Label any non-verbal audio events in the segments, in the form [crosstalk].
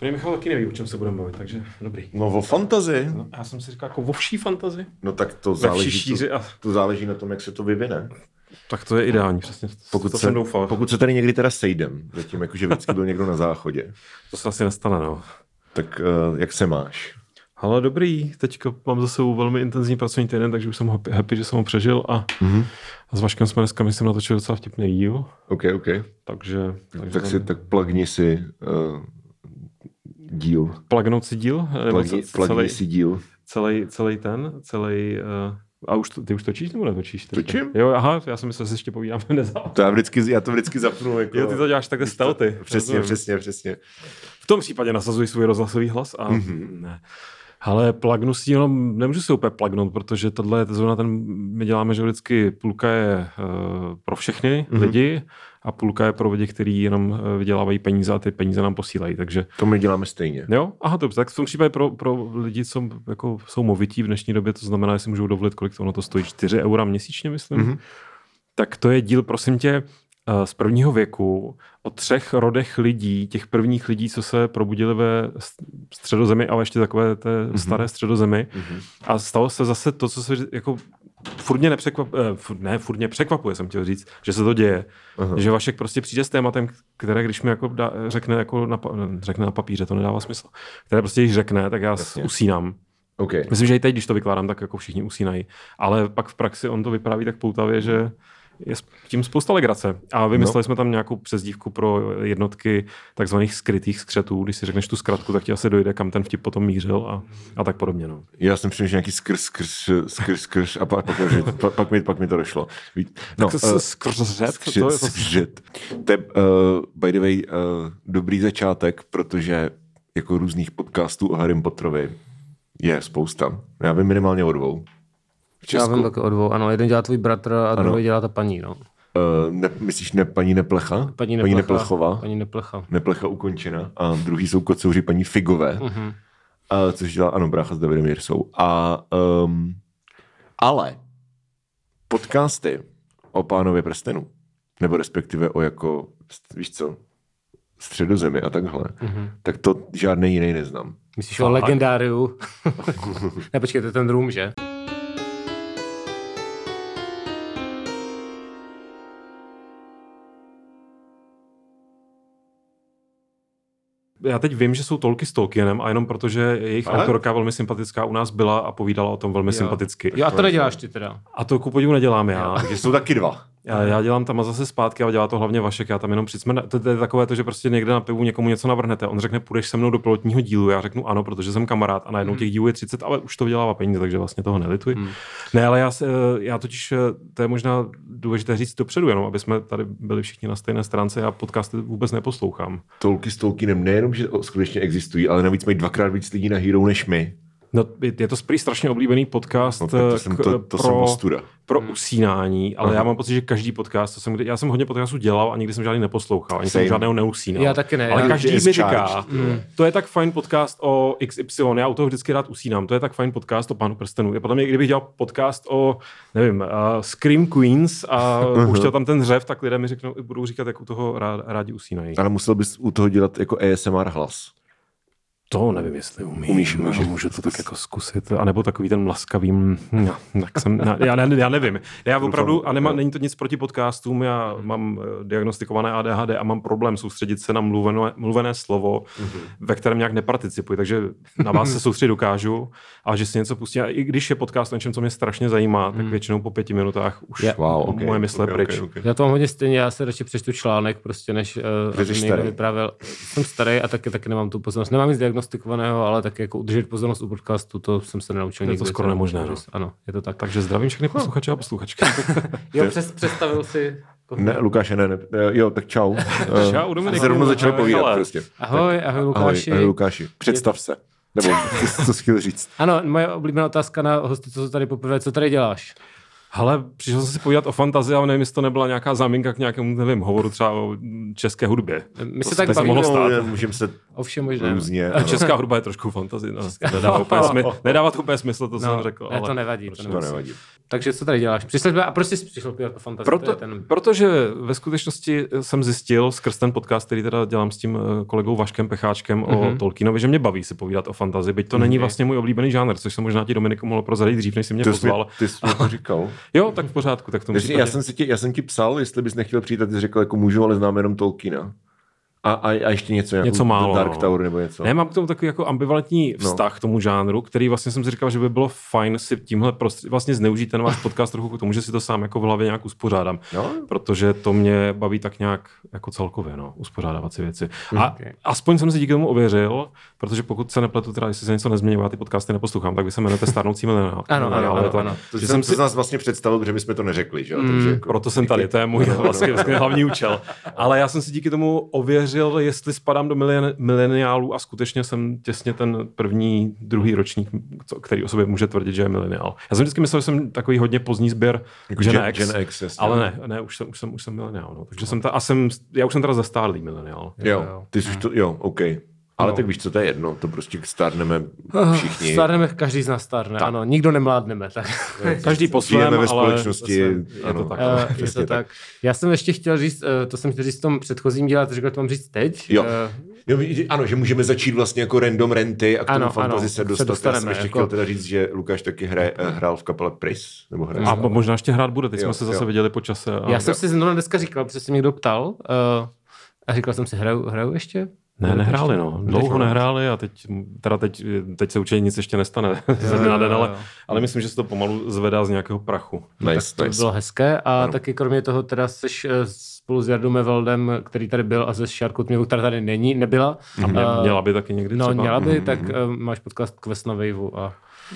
Mě Michal taky neví, o čem se budeme bavit, takže dobrý. No o fantazii. No, já jsem si říkal jako o vší fantazi. No tak to záleží, šíři to, a... to záleží na tom, jak se to vyvine. Tak to je ideální, přesně. Pokud to se, jsem doufal. pokud se tady někdy teda sejdem, zatím jakože vždycky byl někdo na záchodě, To se asi nestane, no. tak uh, jak se máš? Ale dobrý, teďka mám za sebou velmi intenzivní pracovní týden, takže už jsem happy, happy že jsem ho přežil a, Mhm. a s Vaškem jsme dneska, myslím, natočili docela vtipný díl, OK, OK. takže... takže Tak si tak plagni si uh, díl. Plagnout si díl? Nebo Plagni, si díl. celý, celý ten, celý... Uh, a už to, ty už točíš nebo netočíš? teďka? Točím. Jo, aha, já jsem myslel, že se ještě povídáme [laughs] nezal. To já, vždycky, já to vždycky zapnu. Jako, Jo, ty to děláš takhle stealthy. Přesně, Rozumím. přesně, přesně. V tom případě nasazuji svůj rozhlasový hlas a Mhm. mm-hmm. ne. Ale plagnu si jenom, nemůžu se úplně plagnout, protože tohle je zrovna ten, my děláme, že vždycky půlka je uh, pro všechny Mhm. mm-hmm. lidi a půlka je pro lidi, kteří jenom uh, vydělávají peníze a ty peníze nám posílají, takže To my děláme stejně. jo, aha, dobře, tak v tom případě pro, pro lidi, co jako jsou movití v dnešní době, to znamená, že si můžou dovolit, kolik to ono to stojí, 4 eura měsíčně, myslím, Mhm. mm-hmm. tak to je díl, prosím tě, eh, z prvního věku o třech rodech lidí, těch prvních lidí, co se probudili ve středozemi, ale ještě takové té Mhm. mm-hmm. staré středozemi. Mm-hmm. A stalo se zase to, co se jako furt mě nepřekvapuje, ne, furt mě překvapuje, jsem chtěl říct, že se to děje. Aha. Že Vašek prostě přijde s tématem, které když mi jako dá, řekne, jako na, řekne na papíře, to nedává smysl. Které prostě když řekne, tak já Jasně. usínám. OK. Myslím, že i teď, když to vykládám, tak jako všichni usínají. Ale pak v praxi on to vypráví tak poutavě, že je s tím spousta legrace. A vymysleli no. jsme tam nějakou přezdívku pro jednotky takzvaných skrytých skřetů. Když si řekneš tu zkratku, tak ti asi dojde, kam ten vtip potom mířil a, a tak podobně. No. Já jsem přemýšlel nějaký skrz, skrz, skrz, skrz a pak, pak, pak, pak, mi, pak mi to došlo. No, Tak eh, skřet, skřet, to je skřet. To je, uh, by the way, uh, dobrý začátek, protože jako různých podcastů o Harry Potterovi je spousta. Já vím minimálně o dvou. V Já Česku. vím taky o dvou. Ano, jeden dělá tvůj bratr a Ano. druhý dělá ta paní, no. Uh, ne, myslíš ne, paní Neplecha? Paní, paní Neplecha, Neplechová. Paní Neplecha. Neplecha ukončena. A druhý jsou kocouři paní Figové. Mhm. Uh, což dělá, ano, brácha s Davidem Jirsou. A, um, ale podcasty o pánově prstenu, nebo respektive o jako, víš co, středozemi a takhle, mm-hmm. tak to žádný jiný neznám. Myslíš o legendáriu? [laughs] ne, počkej, to je ten room, že? Já teď vím, že jsou tolky s Tolkienem a jenom protože jejich Ale? autorka velmi sympatická u nás byla a povídala o tom velmi jo. sympaticky. Jo, a to neděláš ty teda. A to ku podivu nedělám já. Takže [laughs] jsou taky dva. Já, já dělám tam a zase zpátky, ale dělá to hlavně Vašek, já tam jenom přicmrne. To, to je takové to, že prostě někde na pivu někomu něco navrhnete. On řekne, půjdeš se mnou do pilotního dílu. Já řeknu ano, protože jsem kamarád a najednou těch dílů je 30, ale už to vydělává peníze, takže vlastně toho nelituji. Hmm. Ne, ale já, se- já totiž, eh, to je možná důležité říct dopředu, jenom aby jsme tady byli všichni na stejné stránce. Já podcasty vůbec neposlouchám. Tolky s Tolkienem nejenom, že skutečně existují, ale navíc mají dvakrát víc lidí na Hero než my. No, je je to prý strašně oblíbený podcast No, to eh, jsem, to, to jsem pro, ostuda. pro usínání, ale Aha. já mám pocit, že každý podcast, co jsem, já jsem hodně podcastů dělal a nikdy jsem žádný neposlouchal, ani Same. jsem žádného neusínal. Já taky ne, Ale já- každý mi říká, mm, to je tak fajn podcast o XY, já u toho vždycky rád usínám, to je tak fajn podcast o Pánu prstenů. Je podle mě, kdybych dělal podcast o, nevím, uh, Scream Queens a [laughs] pouštěl tam ten hřev, tak lidé mi řeknou, budou říkat, jak u toho rád, rádi usínají. Ale musel bys u toho dělat jako ASMR hlas. To nevím, jestli umím. Umíš, no, můžeš. můžu to tak jako zkusit. A nebo takový ten laskavý, mm, no, tak jsem, ne, já, ne, já nevím. Já opravdu, a nemá, není to nic proti podcastům, já mám eh, diagnostikované ADHD a mám problém soustředit se na mluvené, mluvené slovo, ve kterém nějak neparticipuji, takže na vás se [laughs] soustředit dokážu, ale že si něco pustím, a i když je podcast o něčem, co mě strašně zajímá, tak většinou po pěti minutách už Je- Wow, okay, moje mysl je okay, pryč. okay, okay. Já to mám hodně stejně, já se radši přečtu článek, prostě než uh, někdo starý. vyprávěl. Jsem starý a taky, taky nemám tu pozornost. Nemám nic diagnostikovaného, ale taky jako udržet pozornost u podcastu, to jsem se nenaučil Je to nikdy. skoro nemožné, no. Ano, je to tak. Takže zdravím všechny posluchače a posluchačky. [laughs] Jo, přes, představil si... Ne, Lukáše, ne, ne, jo, tak čau. [laughs] Eh, Čau, Dominiku. Se rovnou začal Ahoj, povídat hele. prostě. Ahoj, ahoj Lukáši. Ahoj, ahoj Lukáši. Představ se. Nebo [laughs] co, jsi chtěl říct? Ano, moje oblíbená otázka na hosty, co tady poprvé, co tady děláš? Ale přišel jsem si povídat o fantazii, ale nevím, jestli to nebyla nějaká záminka k nějakému, nevím, hovoru třeba o české hudbě. My se To tak bavíme mohlo stát. Můžeme se Ovšem možná. různě. A česká hudba je trošku fantazie. No. Nedává, úplně smysl, nedává to úplně smysl, to No, jsem řekl. ne, ale... to nevadí. To To nevadí. Takže co tady děláš? Přišel a prostě jsi přišel podívat o fantazii. Proto, ten... Protože ve skutečnosti jsem zjistil skrz ten podcast, který teda dělám s tím eh, kolegou Vaškem Pecháčkem mm-hmm. Mhm. o Tolkienovi, že mě baví se povídat o fantazii, byť to není vlastně můj oblíbený žánr, což jsem možná ti Dominiku mohl prozradit dřív, než jsi mě Ty jsi, pozval. mi- ty jsi to říkal. [laughs] Jo, tak v pořádku, tak to já, jsem si tě, já jsem ti psal, jestli bys nechtěl přijít a ty jsi řekl, jako můžu, ale znám jenom Tolkiena. A, a, a ještě něco, nějakou Něco málo, Dark no. Tower nebo něco. Ne, mám k tomu takový jako ambivalentní No. vztah k tomu žánru, který vlastně jsem si říkal, že by bylo fajn si tímhle prostě vlastně zneužít ten váš podcast trochu k tomu, že si to sám jako v hlavě nějak uspořádám. Jo? Protože to mě baví tak nějak jako celkově, no, uspořádávat si věci. A Okay. aspoň jsem si díky tomu ověřil, protože pokud se nepletu, teda jestli se něco nezměnilo, já ty podcasty neposlouchám, tak vy se jmenujete Starnoucí milionář. Ano, ano, Ale ano, to, ano. To že jsem, si, z nás vlastně představil, protože my jsme to neřekli, že jo? Takže jako, proto jsem tady, to je můj vlastně, vlastně hlavní účel. Ale já jsem si díky tomu ověřil, jestli spadám do milen, mileniálů a skutečně jsem těsně ten první, druhý ročník, co- který o sobě může tvrdit, že je mileniál. Já jsem vždycky myslel, že jsem takový hodně pozdní sběr Jako Gen, Gen- X, Gen X, jasně. ale ne, ne, už jsem, už jsem, už jsem mileniál. No. Takže jsem ta, a jsem, já už jsem teda zastárlý mileniál. Jo, jo. ty jsi už to, jo, OK. Ale No. tak víš, co to je jedno, to prostě stárneme všichni. Stárneme, každý z nás stárne, ano, nikdo nemládneme. Tak. [laughs] Každý po svém, ve ale společnosti, je ano. to tak. Eh, je to tak. Já jsem ještě chtěl říct, eh, to jsem chtěl říct v tom předchozím díle, to řekl, to mám říct teď. Jo. Eh, Jo, ano, že můžeme začít vlastně jako random renty a k tomu Ano, fantasy ano, se se dostat. Já jsem dostaneme, ještě jako- chtěl teda říct, že Lukáš taky hraje, hrál v kapele Pris, nebo hraje. A možná ještě hrát bude, teď Jo, jsme se zase jo. viděli po čase. A... Já jsem si zrovna dneska říkal, protože se mě někdo ptal, uh, a říkal jsem si, hraju, hraju ještě? Ne, nehráli, ještě? no. Dlouho nehráli a teď, teda teď, teď se určitě nic ještě nestane [laughs] ze dne na den, ale, jo. ale myslím, že se to pomalu zvedá z nějakého prachu. Nice, To by nice. bylo hezké a Ano. taky kromě toho teda seš eh, spolu s Jardou Meveldem, který tady byl a se Šárkou Tměvou, která tady není, nebyla. A mě, Eh, měla by taky někdy No, třeba. měla by, tak uh, máš podcast Quest na Waveu a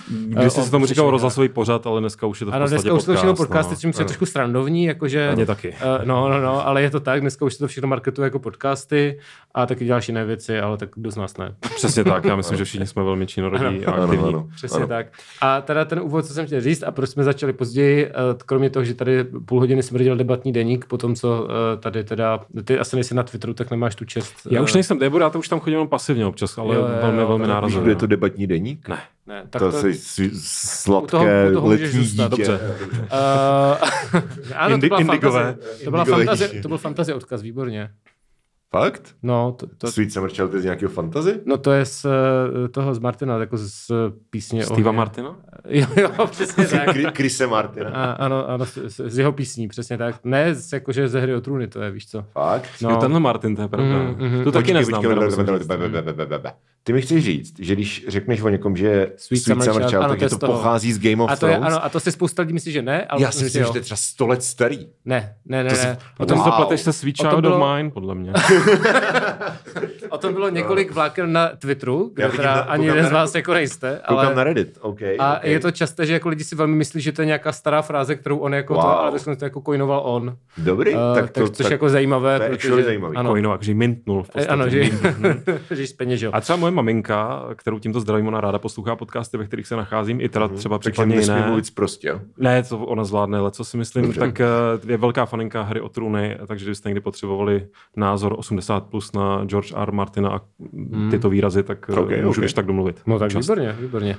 Když jsi Eh, se tomu říkal rozhlasový pořad, ale dneska už je to v Ano, dneska už to všechno podcast. podcasty, no. čím je trošku srandovní, jakože... Mě taky. Uh, no, no, no, ale je to tak, dneska už se to všechno marketuje jako podcasty a taky děláš jiné věci, ale tak kdo z nás ne. Přesně tak, já myslím, [laughs] že všichni jsme velmi činorodí a Ano, aktivní. ano. Přesně ano. tak. A teda ten úvod, co jsem chtěl říct, a proč jsme začali později, eh, kromě toho, že tady půl hodiny smrdil debatní deník, po tom, co tady teda, ty asi nejsi na Twitteru, tak nemáš tu čest. Já už nejsem Debor, já to už tam chodím pasivně občas, ale Jo, velmi, velmi kdo je to debatní deník? Ne. Ne, tak to, to, to je sladké u toho- u toho letní zůstat, dítě. dobře. Uh, ano, [laughs] to byla Indi- indigové. fantazie. To byla fantazie, to byl fantazie odkaz, výborně. Fakt? No, to, to, Sweet Summer Child je z nějakého fantazy? no to je z eh, toho z Martina, jako z písně Steva o... Martina? [laughs] Jo, jo, přesně [laughs] tak. Kri- Krise Martina. A, ano, ano, z, z, jeho písní, přesně tak. Ne, z, jakože ze hry o trůny, to je, víš co. Fakt? No. Jo, tenhle Martin, to je pravda. Mhm, mhm. To taky Počkej, neznám. Ty mi chceš říct, že když řekneš o někom, že je Sweet Summer Child, ano, tak to je je to toho. pochází z Game of A to je, Thrones? ano, a to si spousta lidí myslí, že ne, ale Já si že myslím, že to je třeba 100 let starý. Ne, ne, ne, To si- ne. O tom Wow. wow. to pleteš se Sweet Child bylo- of Mine, podle mě. [laughs] O tom bylo několik vláken na Twitteru, kde teda na- ani jeden z vás jako nejste, Koukám ale... na Reddit, OK. A OK. je to časté, že jako lidi si velmi myslí, že to je nějaká stará fráze, kterou on jako Wow. to, ale to to jako coinoval on. Dobrý, Uh, tak to... což jako zajímavé. to je protože, actually zajímavý. Že mintnul v Eh, podstatě. ano, že, [laughs] že zpeněžil. A třeba moje maminka, kterou tímto zdravím, ona ráda poslouchá podcasty, ve kterých se nacházím, i teda třeba Takže případně jiné. mluvit prostě? Ne, to ona zvládne, ale co si myslím, Dobře. tak eh, je velká faninka hry o trůny, takže kdybyste někdy potřebovali názor 80 plus na George R. Martina a tyto výrazy, tak Ok, okay, můžu ok. když tak domluvit. No tak Čas. výborně, výborně.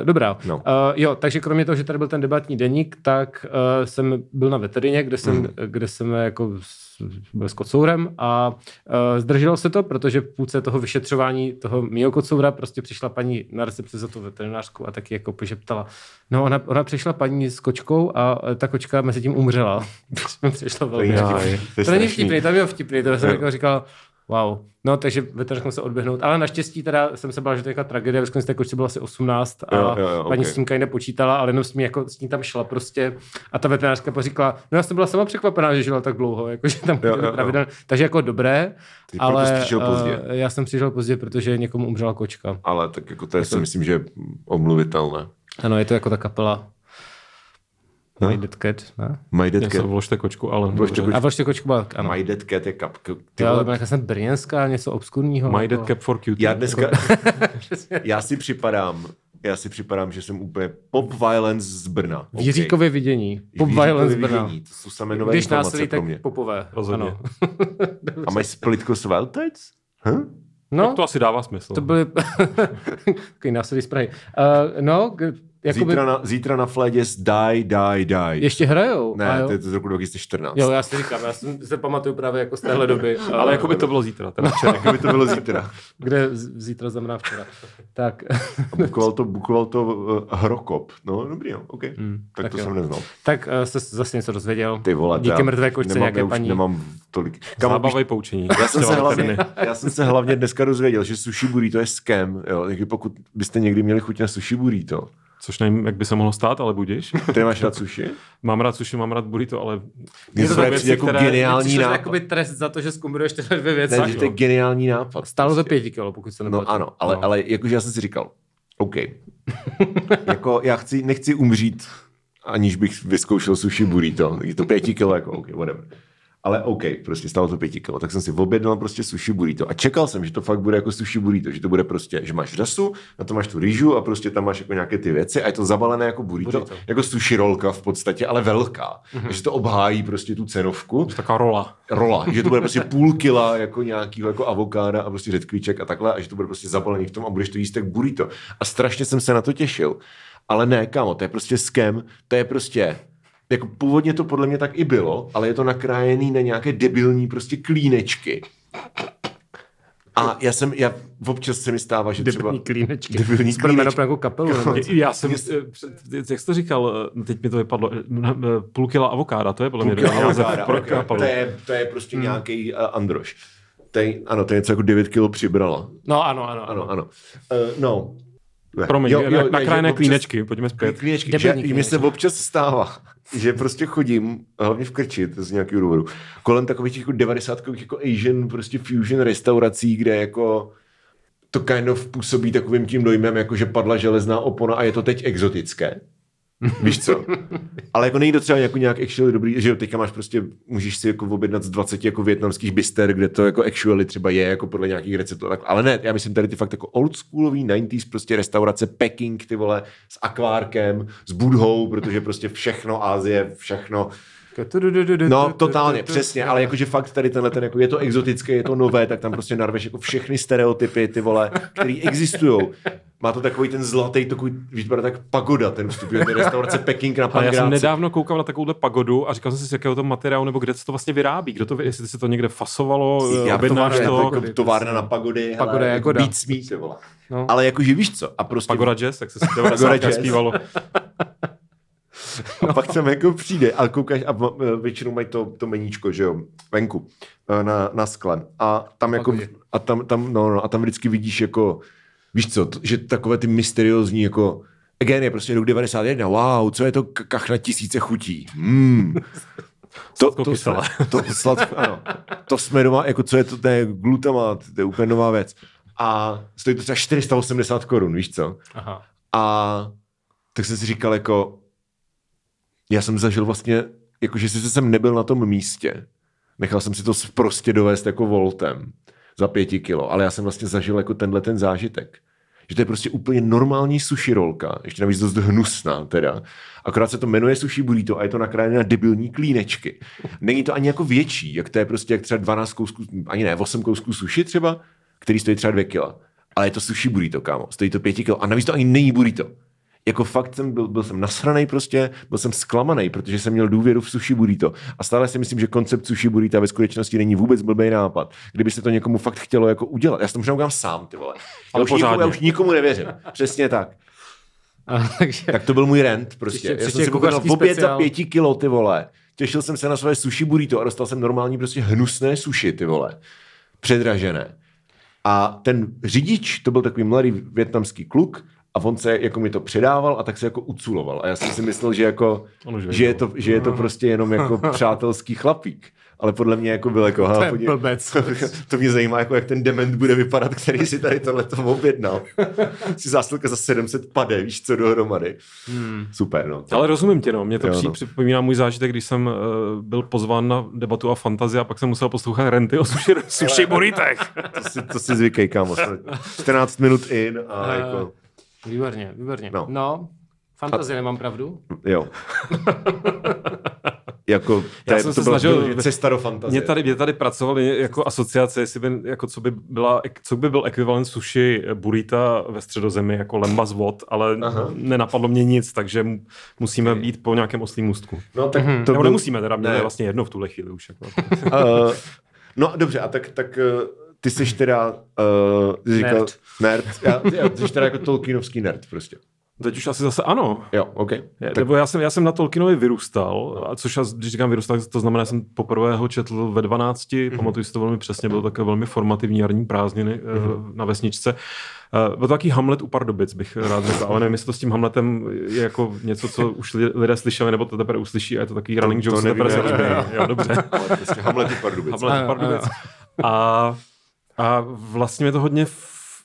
Uh, dobrá. No. Uh, jo, takže kromě toho, že tady byl ten debatní deník, tak uh, jsem byl na veterině, kde jsem, Hmm. kde jsem jako s- byl s kocourem a uh, zdrželo se to, protože v půlce toho vyšetřování toho mýho kocoura prostě přišla paní na recepci za tu veterinářku a taky jako požeptala. No ona, ona přišla paní s kočkou a ta kočka mezi tím umřela. [laughs] přišlo velmi je vtipný. To je To není vtipný, to bylo vtipný, to jsem jako říkal, Wow. No, takže veterinář se odběhnout. Ale naštěstí teda jsem se bál, že to je tragédie. Ve té kočce byla asi 18 a Jo, jo, jo, paní ok. s tím kaj nepočítala, ale jenom s ní, jako, s ní tam šla prostě. A ta veterinářka poříkala, no já jsem byla sama překvapená, že žila tak dlouho, jako, [laughs] že tam Jo, jo, pravidelně. Takže jako dobré, Ty ale přišel pozdě. eh, já jsem přišel pozdě, protože někomu umřela kočka. Ale tak jako to je, si myslím, že je omluvitelné. Ano, je to jako ta kapela No. My Dead Cat, ne? My Dead Já Cat. vložte kočku, ale Vložte dobře. A vlastně kočku byla, ano. My Dead Cat je kapka. Ty Jo, ale vole, byla nějaká jsem brněnská, něco obskurního. My jako- dead cap for cutie. já dneska, [laughs] [laughs] já si připadám, já si připadám, že jsem úplně pop violence z Brna. V Jiříkově vidění. Pop Jiříkově violence Brna. vidění, To jsou samé nové Když informace násilí, pro tak mě. popové. Rozhodně. Ano. [laughs] A mají splitko s Wildcats? Hm? No, Tak to asi dává smysl. to byly takový násilí z Prahy. Uh, no, Jakoby, Zítra na, zítra na Fledě die, die, die. ještě hrajou. a Ne, jo. to je to z roku 2014. Jo, já si říkám, já jsem, se pamatuju právě jako z téhle doby. Ale jako by to bylo zítra. Teda [laughs] včera. Jak by to bylo zítra. Kde z- zítra znamená včera. Tak, A bukoval to, bukoval to uh, Hrokop. No, dobrý, no, OK. Hmm, tak, tak to jo. jsem neznal. tak uh, jste zase něco dozvěděl. Ty vole, Díky já mrtvé kočce nemám, nějaké já už paní. nemám tolik. Víš, i poučení. já jsem, se hlavně, já jsem se hlavně dneska dozvěděl, že sushi burrito je scam. Jo? Takže pokud byste někdy měli chuť na sushi burrito, Což nevím, jak by se mohlo stát, ale budíš. [laughs] ty nemáš rád sushi? Mám rád sushi, mám rád burrito, ale Mně to věci, jako které- geniální nápad. jakoby trest za to, že zkombinuješ tyhle dvě věci. Ne, že to je geniální nápad. Stálo to prostě. pěti kilo, pokud se No nepletu. ano, ale, ale jakože já jsem si říkal, OK, [laughs] jako já chci, nechci umřít, aniž bych vyzkoušel sushi burrito. Je to pěti kilo, jako OK, whatever. Ale OK, prostě stalo to pěti kilo. Tak jsem si objednal prostě sushi burrito. A čekal jsem, že to fakt bude jako sushi burrito, že to bude prostě, že máš rasu, na to máš tu rýžu a prostě tam máš jako nějaké ty věci a je to zabalené jako burrito, Burrito. jako sushi rolka v podstatě, ale velká. Mm-hmm. Že to obhájí prostě tu cenovku taková rola. rola, že to bude prostě půl kila jako nějakýho jako avokáda a prostě řetkvíček a takhle a že to bude prostě zabalený v tom a budeš to jíst jak burrito. A strašně jsem se na to těšil. Ale ne, kámo, to je prostě skem, to je prostě jako původně to podle mě tak i bylo, ale je to nakrájený na nějaké debilní prostě klínečky. A já jsem, já občas se mi stává, že třeba... Debilní klínečky. Debilní Jsme klínečky. jako kapelu. nebo? Já jsem, eh, jak jsi to říkal, eh, teď mi to vypadlo, eh, půl kila avokáda, to je podle mě Půl kila avokáda, pro ok. kapelu. to, je, to je prostě nějaký uh, androš. To je, ano, to je něco jako 9 kilo přibrala. No ano, ano, Ano, ano. Uh, no. Promiň, Jo, jo, nakrájené že občas- klínečky, pojďme zpět. Klínečky, Debilní že mi se občas stává, [laughs] že prostě chodím, hlavně v Krči, to z nějakého důvodu, kolem takových těch jako 90 jako Asian prostě fusion restaurací, kde jako to kind of působí takovým tím dojmem, jako že padla železná opona a je to teď exotické. [laughs] Víš co? Ale jako nejde třeba jako nějak actually dobrý, že jo, teďka máš prostě, můžeš si jako objednat z 20 jako větnamských bister, kde to jako actually třeba je jako podle nějakých receptů. Ale ne, já myslím tady ty fakt jako oldschoolový 90s prostě restaurace Peking, ty vole, s akvárkem, s budhou, protože prostě všechno Ázie, všechno. No, totálně, přesně, ale jakože fakt tady tenhle ten, jako je to exotické, je to nové, tak tam prostě narveš jako všechny stereotypy, ty vole, které existují. Má to takový ten zlatý, takový, víš, vypadá tak pagoda, ten vstup, je to restaurace Peking na Ale já jsem Pangráci. nedávno koukal na takovouhle pagodu a říkal jsem si, z jakého to materiálu nebo kde se to vlastně vyrábí. Kdo to, jestli se to někde fasovalo, Já objednáš továrna, to. jako továrna na pagody, Pagoda hele, je jako beat smí, ty vole. No. Ale jakože víš co, a prostě Pagoda Jazz, jak se si Pagoda 90 Jazz. zpívalo. [laughs] A pak tam jako přijde a koukáš a e, většinou mají to, to meníčko, že jo, venku, e, na, na skle. A tam jako, a tam, tam, no, no, a tam vždycky vidíš jako, víš co, t- že takové ty mysteriózní jako, again je prostě rok 91, wow, co je to kach na tisíce chutí. Mm. [laughs] To, to, Sladkokyselé. to, sladko, ano. To jsme doma, jako co je to, to je glutamat, to je úplně nová věc. A stojí to třeba 480 korun, víš co? Aha. A tak jsem si říkal jako, já jsem zažil vlastně, jako že sice jsem nebyl na tom místě, nechal jsem si to prostě dovést jako voltem za pěti kilo, ale já jsem vlastně zažil jako tenhle ten zážitek. Že to je prostě úplně normální sushi rolka, ještě navíc dost hnusná teda. Akorát se to jmenuje sushi burrito a je to nakrájené na debilní klínečky. Není to ani jako větší, jak to je prostě jak třeba 12 kousků, ani ne, 8 kousků sushi třeba, který stojí třeba 2 kila. Ale je to sushi burrito, kámo. Stojí to 5 kilo. A navíc to ani není burrito. Jako fakt jsem byl, byl jsem nasranej prostě, byl jsem zklamaný, protože jsem měl důvěru v sushi burrito. A stále si myslím, že koncept sushi burrita ve skutečnosti není vůbec blbý nápad. Kdyby se to někomu fakt chtělo jako udělat. Já si to možná udělám sám, ty vole. Já, Ale už nikomu, já už nikomu nevěřím. Přesně tak. [laughs] A, takže, Tak to byl můj rent prostě. Příště- já jsem si koupil v oběd za pěti kilo, ty vole. Těšil jsem se na své sushi burrito a dostal jsem normální prostě hnusné sushi, ty vole. Předražené. A ten řidič, to byl takový mladý větnamský kluk, a on se jako mi to předával a tak se jako uculoval. A já jsem si myslel, že jako, že je, to, že je to prostě jenom jako [laughs] přátelský chlapík. Ale podle mě jako byl jako, To podívej- blbec. [laughs] to mě zajímá, jako jak ten dement bude vypadat, který si tady tohleto objednal. [laughs] si zásilka za 700 pade, víš co, dohromady. Hmm. Super, no. Ale rozumím tě, no. Mě to Jo, jo, no. no. připomíná můj zážitek, když jsem uh, byl pozván na debatu a fantazii a pak jsem musel poslouchat renty o sushi, sushi burritech. To si, to si zvykej, kámo. Jsme 14 minut in a Eh, jako, Výborně, výborně. No. No, fantazie, nemám pravdu. jo. [laughs] jako to, Já jsem to se snažil- cesta do fantazie. Mě tady, mě tady pracovali jako asociace, jestli by, jako co, by byla, co by byl ekvivalent sushi burrita ve středozemi, jako lemba z vod, ale Aha. nenapadlo mě nic, takže mu- musíme Ok. být po nějakém oslým můstku. No tak Mhm. to Nebo byl- nemusíme, teda mě ne. je vlastně jedno v tuhle chvíli už. Jako. Uh, [laughs] no dobře, a tak, tak uh, ty jsi teda, uh, ty jsi říkal, Nerd. nerd. [laughs] Já, já, ty jsi teda jako Tolkienovský nerd prostě. Teď už asi zase ano. Jo, OK. Je, Tak, Nebo já jsem, já jsem na Tolkienovi vyrůstal, a což já, když říkám vyrůstal, to znamená, že jsem poprvé ho četl ve 12, Mhm. mm-hmm. pamatuju si to velmi přesně, bylo také velmi formativní jarní prázdniny Mhm. mm-hmm. na vesničce. Uh, byl to takový Hamlet u Pardubic, bych rád řekl, ale nevím, jestli to s tím Hamletem je jako něco, co už li- lidé slyšeli, nebo to teprve uslyší a je to takový running to joke, co teprve začne. Jo, dobře. prostě Hamlet i Pardubic. Hamlet u Pardubic. ano. A, a vlastně mě to hodně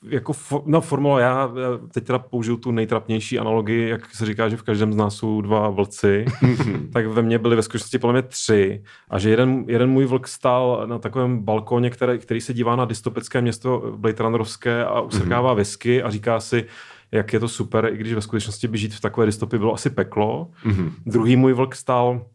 jako fo, no, formula, já teď teda použiju tu nejtrapnější analogii, jak se říká, že v každém z nás jsou dva vlci, [laughs] tak ve mně byly ve skutečnosti podle mě tři a že jeden, jeden můj vlk stál na takovém balkóně, který, který se dívá na dystopické město Blade Runnerovské a usrkává whisky a říká si, jak je to super, i když ve skutečnosti by žít v takové dystopii bylo asi peklo. Mhm. Druhý můj vlk stál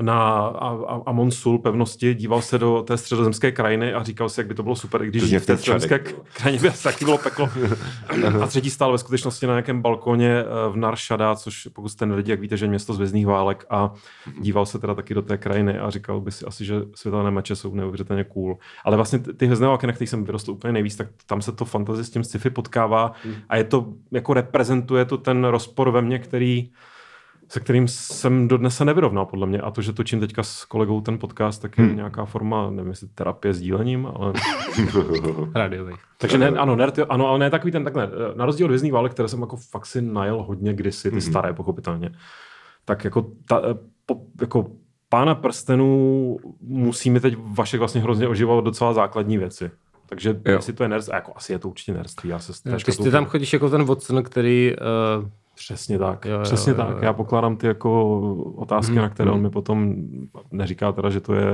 na A- A- Amon Sul pevnosti, díval se do té středozemské krajiny a říkal si, jak by to bylo super, i když žít v té středozemské krajině by asi taky bylo peklo. [laughs] a třetí stál ve skutečnosti na nějakém balkoně eh, v Naršada, což pokud jste nevědí, jak víte, že je město zvězdných válek a díval se teda taky do té krajiny a říkal by si asi, že světelné meče jsou neuvěřitelně cool. Ale vlastně ty- hvězdné války, na kterých jsem vyrostl úplně nejvíc, tak tam se to fantasy s tím sci-fi potkává a je to, jako reprezentuje to ten rozpor ve mně, který se kterým jsem dodnes se nevyrovnal, podle mě. A to, že točím teďka s kolegou ten podcast, tak je nějaká forma, nevím, jestli terapie s dílením, ale... [laughs] Rádiový. Takže ne, ano, nerd, jo, ano, ale ne takový ten takhle. Na rozdíl od Vězných válek, které jsem jako fakt si najel hodně kdysi, ty staré, pochopitelně. Tak jako, ta, po, jako pána prstenů musí mi teď Vašek vlastně hrozně oživovat docela základní věci. Takže Jo. jestli to je nerd, a jako asi je to určitě nerdství, já se Jo, Ty, ty tam chodíš jako ten Watson, který... Uh, Přesně tak, Jo, jo, jo, přesně jo, tak. jo. Já pokládám ty jako otázky, Mhm, na které on mi potom neříká teda, že to je,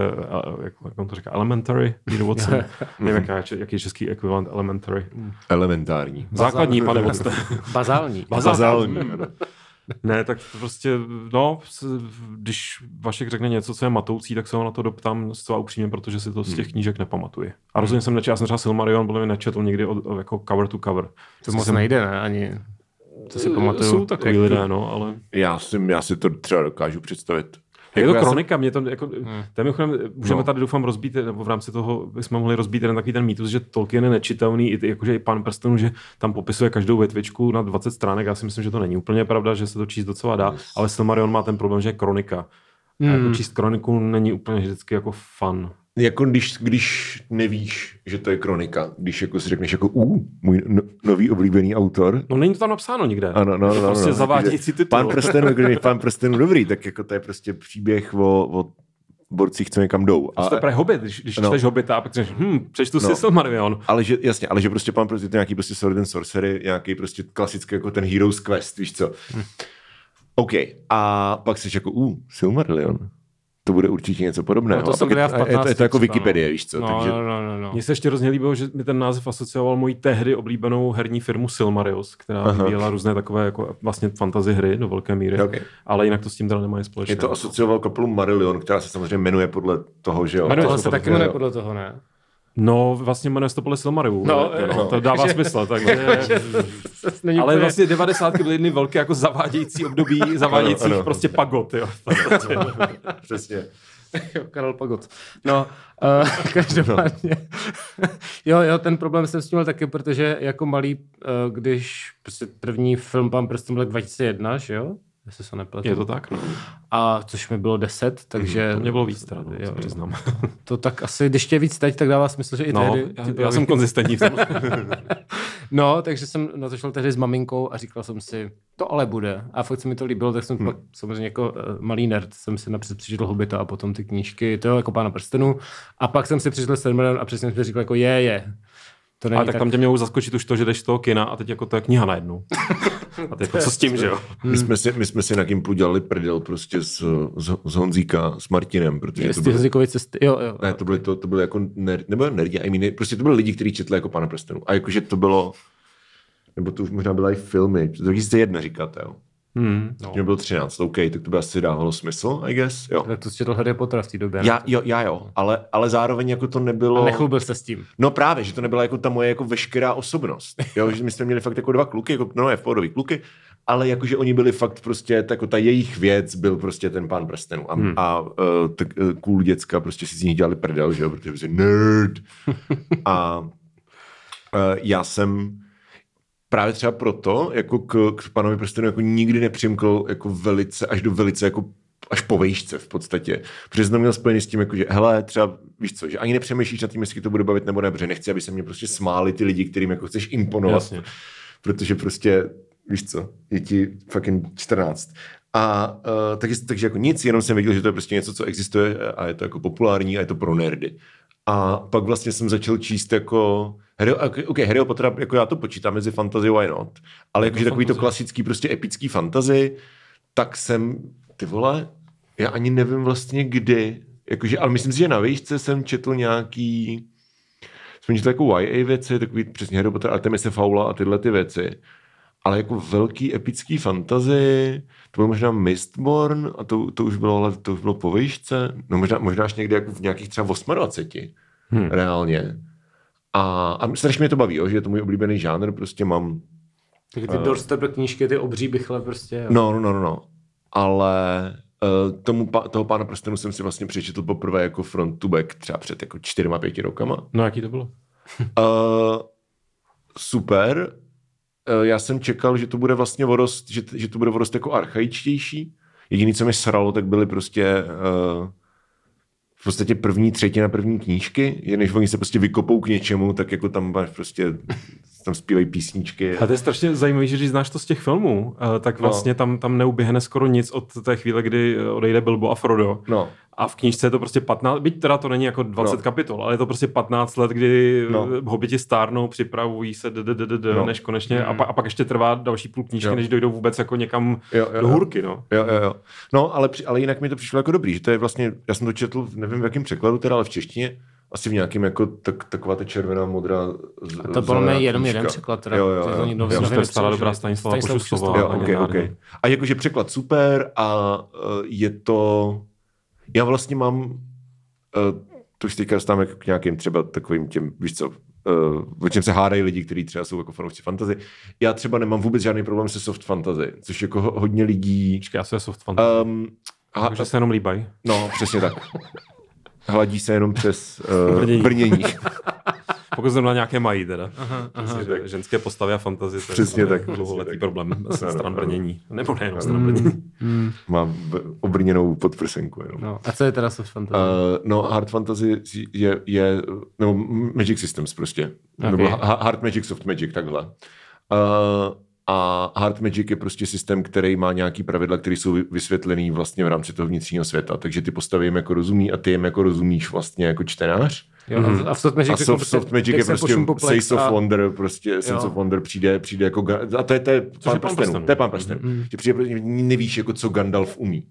jak, jak on to říká, elementary, Peter Watson. [laughs] [laughs] Nevím, jaký je český ekvivalent elementary. Elementární. Základní, pane Watson. [laughs] bazální. Bazální. Ne, tak prostě, no, když Vašek řekne něco, co je matoucí, tak se ho na to doptám zcela upřímně, protože si to z těch knížek nepamatuji. A rozhodně jsem nečetl, já jsem třeba Silmarion, byl mi nečetl nikdy od, od, jako cover to cover. To moc nejde, ne? Ani... Co si pamatuju. Jsou takový Jak to- lidé, no, ale... Já si, já si to třeba dokážu představit. Je Jako to jsem- kronika, mě to jako, hmm. to je mimochodem, můžeme No. tady doufám rozbít, nebo v rámci toho bychom mohli rozbít jeden takový ten mýtus, že Tolkien je nečitelný, i jakože i pan prstenů, že tam popisuje každou větvičku na 20 stránek, já si myslím, že to není úplně pravda, že se to číst docela dá, ale Silmarion má ten problém, že je kronika. A jako Hmm. číst kroniku není úplně vždycky jako fun. Jako když, když nevíš, že to je kronika, když jako si řekneš jako u, můj no, nový oblíbený autor, No není to tam napsáno nikde. Ano, no, to no, prostě no, zavádějící titul. Pán prstenů, když pán prstenů dobrý, tak jako to je prostě příběh o, o borcích, co někam jdou. A, to je právě Hobbit, když, když No. no. čteš Hobbita a pak řekneš, hm, přečtu No. si Silmarillion. ale že, jasně, ale že prostě pán prostě to je nějaký prostě Sword and Sorcery, nějaký prostě klasický jako ten Heroes Quest, víš co. Hm. OK. A pak jsi jako, u, Silmarillion. To bude určitě něco podobného. No, to A jsem pak je, byl já v a je, to, je to 15 jako třeba, Wikipedie, víš co. No, takže, no, no, no, no. Mně se ještě hrozně líbilo, že mi ten název asocioval moji tehdy oblíbenou herní firmu Silmarius, která Aha. vyvíjela různé takové jako vlastně fantasy hry do velké míry, Ok. ale jinak to s tím teda nemá nic je společného. to asocioval kapelu Marillion, která se samozřejmě jmenuje podle toho, že jo. Tohle se taky jmenuje podle toho, ne? No, vlastně jmenuje se to podle Silmariu. No, no, to dává smysl. Takže... [laughs] Není Ale úplně- vlastně 90. byly jedny velké jako zavádějící období zavádějících Ano, ano. prostě pagot. Jo. [laughs] Přesně. Jo, [laughs] Karel Pagot. No, uh, každopádně. jo, jo, ten problém jsem s tím měl taky, protože jako malý, uh, když prostě první film Pán prstů byl 2001, že jo? Jestli se nepletu. Je to tak? No. A což mi bylo 10, takže... To mě bylo víc teda, no, jo, přiznám. [laughs] To tak asi, když tě je víc teď, tak dává smysl, že i No, tehdy. já, já jsem konzistentní v tom. [laughs] No, takže jsem na to šel tehdy s maminkou a říkal jsem si, to ale bude. A fakt se mi to líbilo, tak jsem hmm. pak samozřejmě jako uh, malý nerd jsem si napřed přečetl Hobita a potom ty knížky, to jako pána prstenů. A pak jsem si přečetl Silmarillion a přesně jsem si říkal jako je, je. To není Ale tak tam tě mělo zaskočit už to, že jdeš z toho kina a teď jako to je kniha najednou. A teď jako [laughs] co s tím, že jo? My jsme, si, my jsme si na Gimplu dělali prdel prostě z, z, z Honzíka s Martinem, protože to z ty byly, jazykové cesty. Jo, jo. ne, to byly, to, to byly jako ner, nebo nerdi, I mean, prostě to byly lidi, kteří četli jako Pana prstenů. A jakože to bylo, nebo to už možná byla i filmy, to 2001 říkáte, jo? Hmm, no. Mě bylo 13, OK, tak to by asi dávalo smysl, I guess, jo. Tak to četl Harry Potter v té době. Já, jo, já jo, ale, ale zároveň jako to nebylo... A nechlubil se s tím. No právě, že to nebyla jako ta moje jako veškerá osobnost. Jo, že my jsme měli fakt jako dva kluky, jako, no je v pohodový kluky, ale jakože oni byli fakt prostě, jako ta jejich věc byl prostě ten pán prstenů. A, hmm. a uh, tak, uh, cool děcka prostě si z nich dělali prdel, že jo, protože prostě nerd. [laughs] a uh, já jsem právě třeba proto, jako k, k panovi prstenu jako nikdy nepřimkl jako velice, až do velice jako až po vejšce v podstatě. Protože jsem měl spojený s tím, jako, že hele, třeba víš co, že ani nepřemýšlíš nad tím, jestli to bude bavit nebo ne, protože nechci, aby se mě prostě smáli ty lidi, kterým jako chceš imponovat. Jasně. Protože prostě, víš co, je ti fucking 14. A uh, takže, takže jako nic, jenom jsem věděl, že to je prostě něco, co existuje a je to jako populární a je to pro nerdy. A pak vlastně jsem začal číst jako Harry, OK, Harry Potter, jako já to počítám mezi fantasy, why not? Ale jakože takový to klasický, prostě epický fantasy, tak jsem, ty vole, já ani nevím vlastně kdy, jakože, ale myslím si, že na výšce jsem četl nějaký, jsem četl jako YA věci, takový přesně Harry Potter, Artemise Faula a tyhle ty věci. Ale jako velký epický fantazy, to byl možná Mistborn a to, to už bylo, ale to už bylo po výšce, no možná, možná až někde jako v nějakých třeba 28 hmm. reálně. A, a strašně mě to baví, jo, že je to můj oblíbený žánr, prostě mám... Tak ty uh, doorstep knížky, ty obří bychle prostě, jo. No, no, no, no, no. Ale uh, tomu, toho pána prstenu jsem si vlastně přečetl poprvé jako front to back třeba před jako čtyřma, pěti rokama. No, jaký to bylo? uh, super. Uh, já jsem čekal, že to bude vlastně vorost, že, že to bude vorost jako archaičtější. Jediné, co mi sralo, tak byly prostě uh, v podstatě první třetina první knížky, je než oni se prostě vykopou k něčemu, tak jako tam máš prostě tam zpívají písničky. A to je strašně zajímavé, že když znáš to z těch filmů, eh, tak no. vlastně no. tam, tam neuběhne skoro nic od té chvíle, kdy odejde Bilbo a Frodo. No. A v knížce je to prostě 15, byť teda to není jako 20 no. kapitol, ale je to prostě 15 let, kdy no. hobiti stárnou, připravují se d, d, d, d, no. než konečně mm. a, pa, a pak ještě trvá další půl knížky, jo. než dojdou vůbec jako někam jo, jo, do hůrky. No, jo, jo, jo. no ale, ale jinak mi to přišlo jako dobrý, že to je vlastně, já jsem to četl, nevím v jakém překladu teda, ale v češtině, asi v nějakém jako tak, taková ta červená, modrá z, A to byl mi jenom jeden překlad, teda. Jo, jo, jo. jo, jo. to je stále dobrá Stanislava Pošustová. Jo, okay, okay. A jakože překlad super a uh, je to... Já vlastně mám... Uh, to už teďka dostávám jako k nějakým třeba takovým těm, víš co, uh, o čem se hádají lidi, kteří třeba jsou jako fanoušci fantasy. Já třeba nemám vůbec žádný problém se soft fantasy, což jako hodně lidí... Počkej, já se soft fantasy. Um, a, Takže se jenom líbají. No, přesně tak. [laughs] hladí se jenom přes uh, brnění. brnění. [laughs] Pokud zrovna nějaké mají teda. Aha, aha. Přesně, ženské postavy a fantazie. Přesně tak. Dlouholetý problém se stran brnění. Nebo nejenom stran brnění. Mm. Mám obrněnou podprsenku. Jenom. No. A co je teda soft fantasy? Uh, no, hard fantasy je, je nebo Magic Systems prostě. Okay. Nebo hard magic, soft magic, takhle. Uh, a Hard Magic je prostě systém, který má nějaký pravidla, které jsou vysvětlený vlastně v rámci toho vnitřního světa. Takže ty postavy jim jako rozumí a ty jim jako rozumíš vlastně jako čtenář. Jo. A v Soft Magic, a soft, soft Magic je prostě Sense of Wonder, prostě Sense of Wonder přijde, přijde jako, a to je, to je pán prstenů, to je pán prstenů. Mm. Že přijde, prostě, nevíš, jako co Gandalf umí.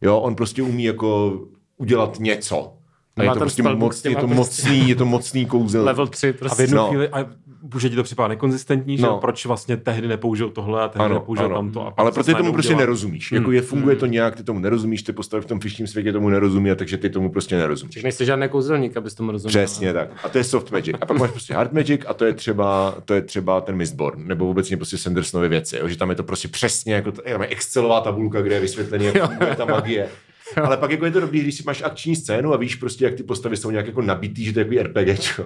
Jo, on prostě umí jako udělat něco. A je to prostě moc, je to mocný, je to mocný kouzel. Level 3 prostě. A v jednu no. chvíli, a může ti to připadat nekonzistentní, no. že proč vlastně tehdy nepoužil tohle a tehdy ano, nepoužil ano. tamto. A Ale protože tomu prostě nerozumíš. Hmm. Jako je, funguje hmm. to nějak, ty tomu nerozumíš, ty postavy v tom fištním světě tomu nerozumí, a takže ty tomu prostě nerozumíš. Takže nejsi žádný kouzelník, abys tomu rozuměl. Přesně tak. A to je soft magic. A pak máš prostě hard magic a to je třeba, to je třeba ten Mistborn, nebo vůbec prostě Sandersonovy věci, jo? že tam je to prostě přesně jako to, je Excelová tabulka, kde je vysvětlený, jak ta magie. Ale pak jako je to dobrý, když si máš akční scénu a víš prostě, jak ty postavy jsou nějak jako nabitý, že to je jako RPG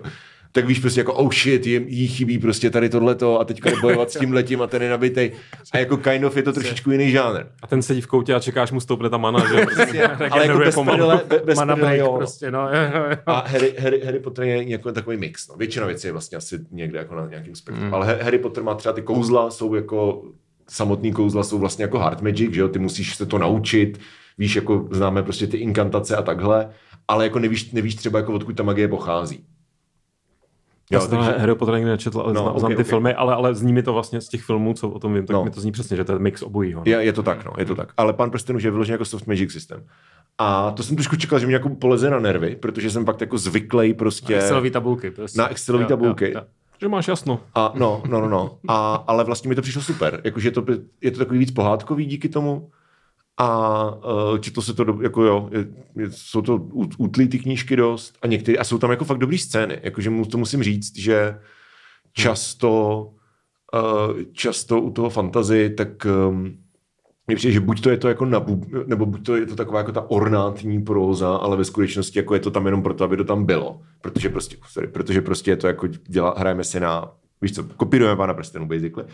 tak víš prostě jako oh shit, jí, jí chybí prostě tady tohleto a teďka bojovat s tím letím a ten je nabitej. A jako kind of je to trošičku jiný žánr. A ten sedí v koutě a čekáš mu stoupne ta mana, že? Prostě, [laughs] ale jako bez prdele, be, bez mana prdele, jo. Prostě, no, jo, jo. A Harry, Harry, Harry Potter je jako takový mix. No. Většina věcí je vlastně asi někde jako na nějakým spektru. Mm. Ale Harry Potter má třeba ty kouzla, jsou jako samotný kouzla jsou vlastně jako hard magic, že jo? Ty musíš se to naučit, víš, jako známe prostě ty inkantace a takhle, ale jako nevíš, nevíš třeba, jako odkud ta magie pochází. Jo, Já takže... Harry Potter nikdy nečetl, ale no, znám, okay, znám ty okay. filmy, ale, ale zní mi to vlastně z těch filmů, co o tom vím, tak no. mi to zní přesně, že to je mix obojího. No. Je, je, to tak, no, je to tak. Ale pan prstenů je vyložený jako soft magic systém. A to jsem trošku čekal, že mě jako poleze na nervy, protože jsem fakt jako zvyklý prostě... Na Excelové tabulky. Prostě. Na Excelové tabulky. Jo, jo, jo. Že máš jasno. A, no, no, no, no. A, ale vlastně mi to přišlo super. Jakože to, je to takový víc pohádkový díky tomu. A uh, četlo se to, do, jako jo, je, je, jsou to útlý ty knížky dost a některé, a jsou tam jako fakt dobrý scény. Jakože mu, to musím říct, že často, uh, často u toho fantazy, tak um, mně přijde, že buď to je to jako nabub, nebo buď to je to taková jako ta ornátní próza, ale ve skutečnosti jako je to tam jenom proto, aby to tam bylo. Protože prostě, sorry, protože prostě je to jako dělá, hrajeme si na, víš co, kopírujeme pána prstenů basically.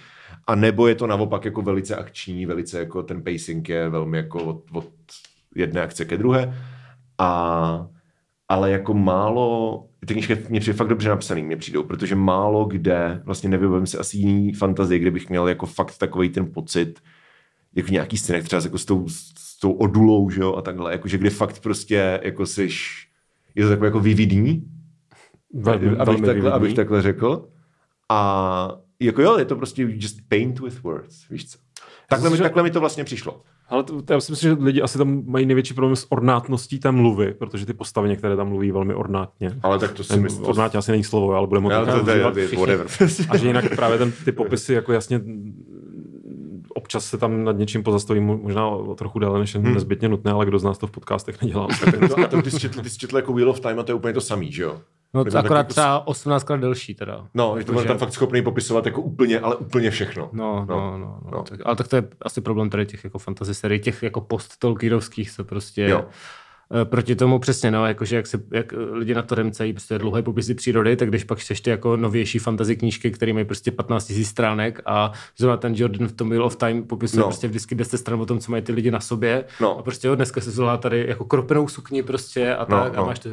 A nebo je to naopak jako velice akční, velice jako ten pacing je velmi jako od, od jedné akce ke druhé. A, ale jako málo, ty knižky mě přijde fakt dobře napsaný, mě přijdou, protože málo kde, vlastně nevybavím si asi jiný fantazie, kde bych měl jako fakt takový ten pocit, jako nějaký scének třeba jako s tou, s tou odulou, že jo, a takhle, jakože kde fakt prostě jako seš, je to takové jako vyvidní, Velmi, abych, velmi takhle, abych takhle řekl. A jako jo, je to prostě just paint with words, víš co. Takhle mi, že- takhle mi to vlastně přišlo. Ale to, to, já si myslím, že lidi asi tam mají největší problém s ornátností té mluvy, protože ty postavy některé tam mluví velmi ornátně. Ale tak to si Nevím, myslím. Ornátně asi není slovo, ale budeme to, whatever. A že jinak právě ten, ty popisy jako jasně občas se tam nad něčím pozastavím, možná o trochu déle, než je nezbytně nutné, ale kdo z nás to v podcastech nedělá. [laughs] A to ty jsi četl, ty jsi četl jako Wheel of Time a to je úplně to samý, že jo? No to akorát taky- třeba 18 krát delší teda. No, že to byl tam fakt schopný popisovat jako úplně, ale úplně všechno. No, no, No, no, no, no. Tak, ale tak to je asi problém tady těch jako fantasy serií, těch jako post-Tolkienovských se prostě Jo. Eh, proti tomu přesně, no, jakože jak, se, jak eh, lidi na to remcejí prostě dlouhé popisy přírody, tak když pak čteš ty jako novější fantasy knížky, které mají prostě 15 000 stránek a zrovna ten Jordan v tom Wheel of Time popisuje No. no. prostě vždycky 10 stran o tom, co mají ty lidi na sobě No. a prostě jo, dneska se zvolá tady jako kropenou sukni prostě a No, tak no. a máš to,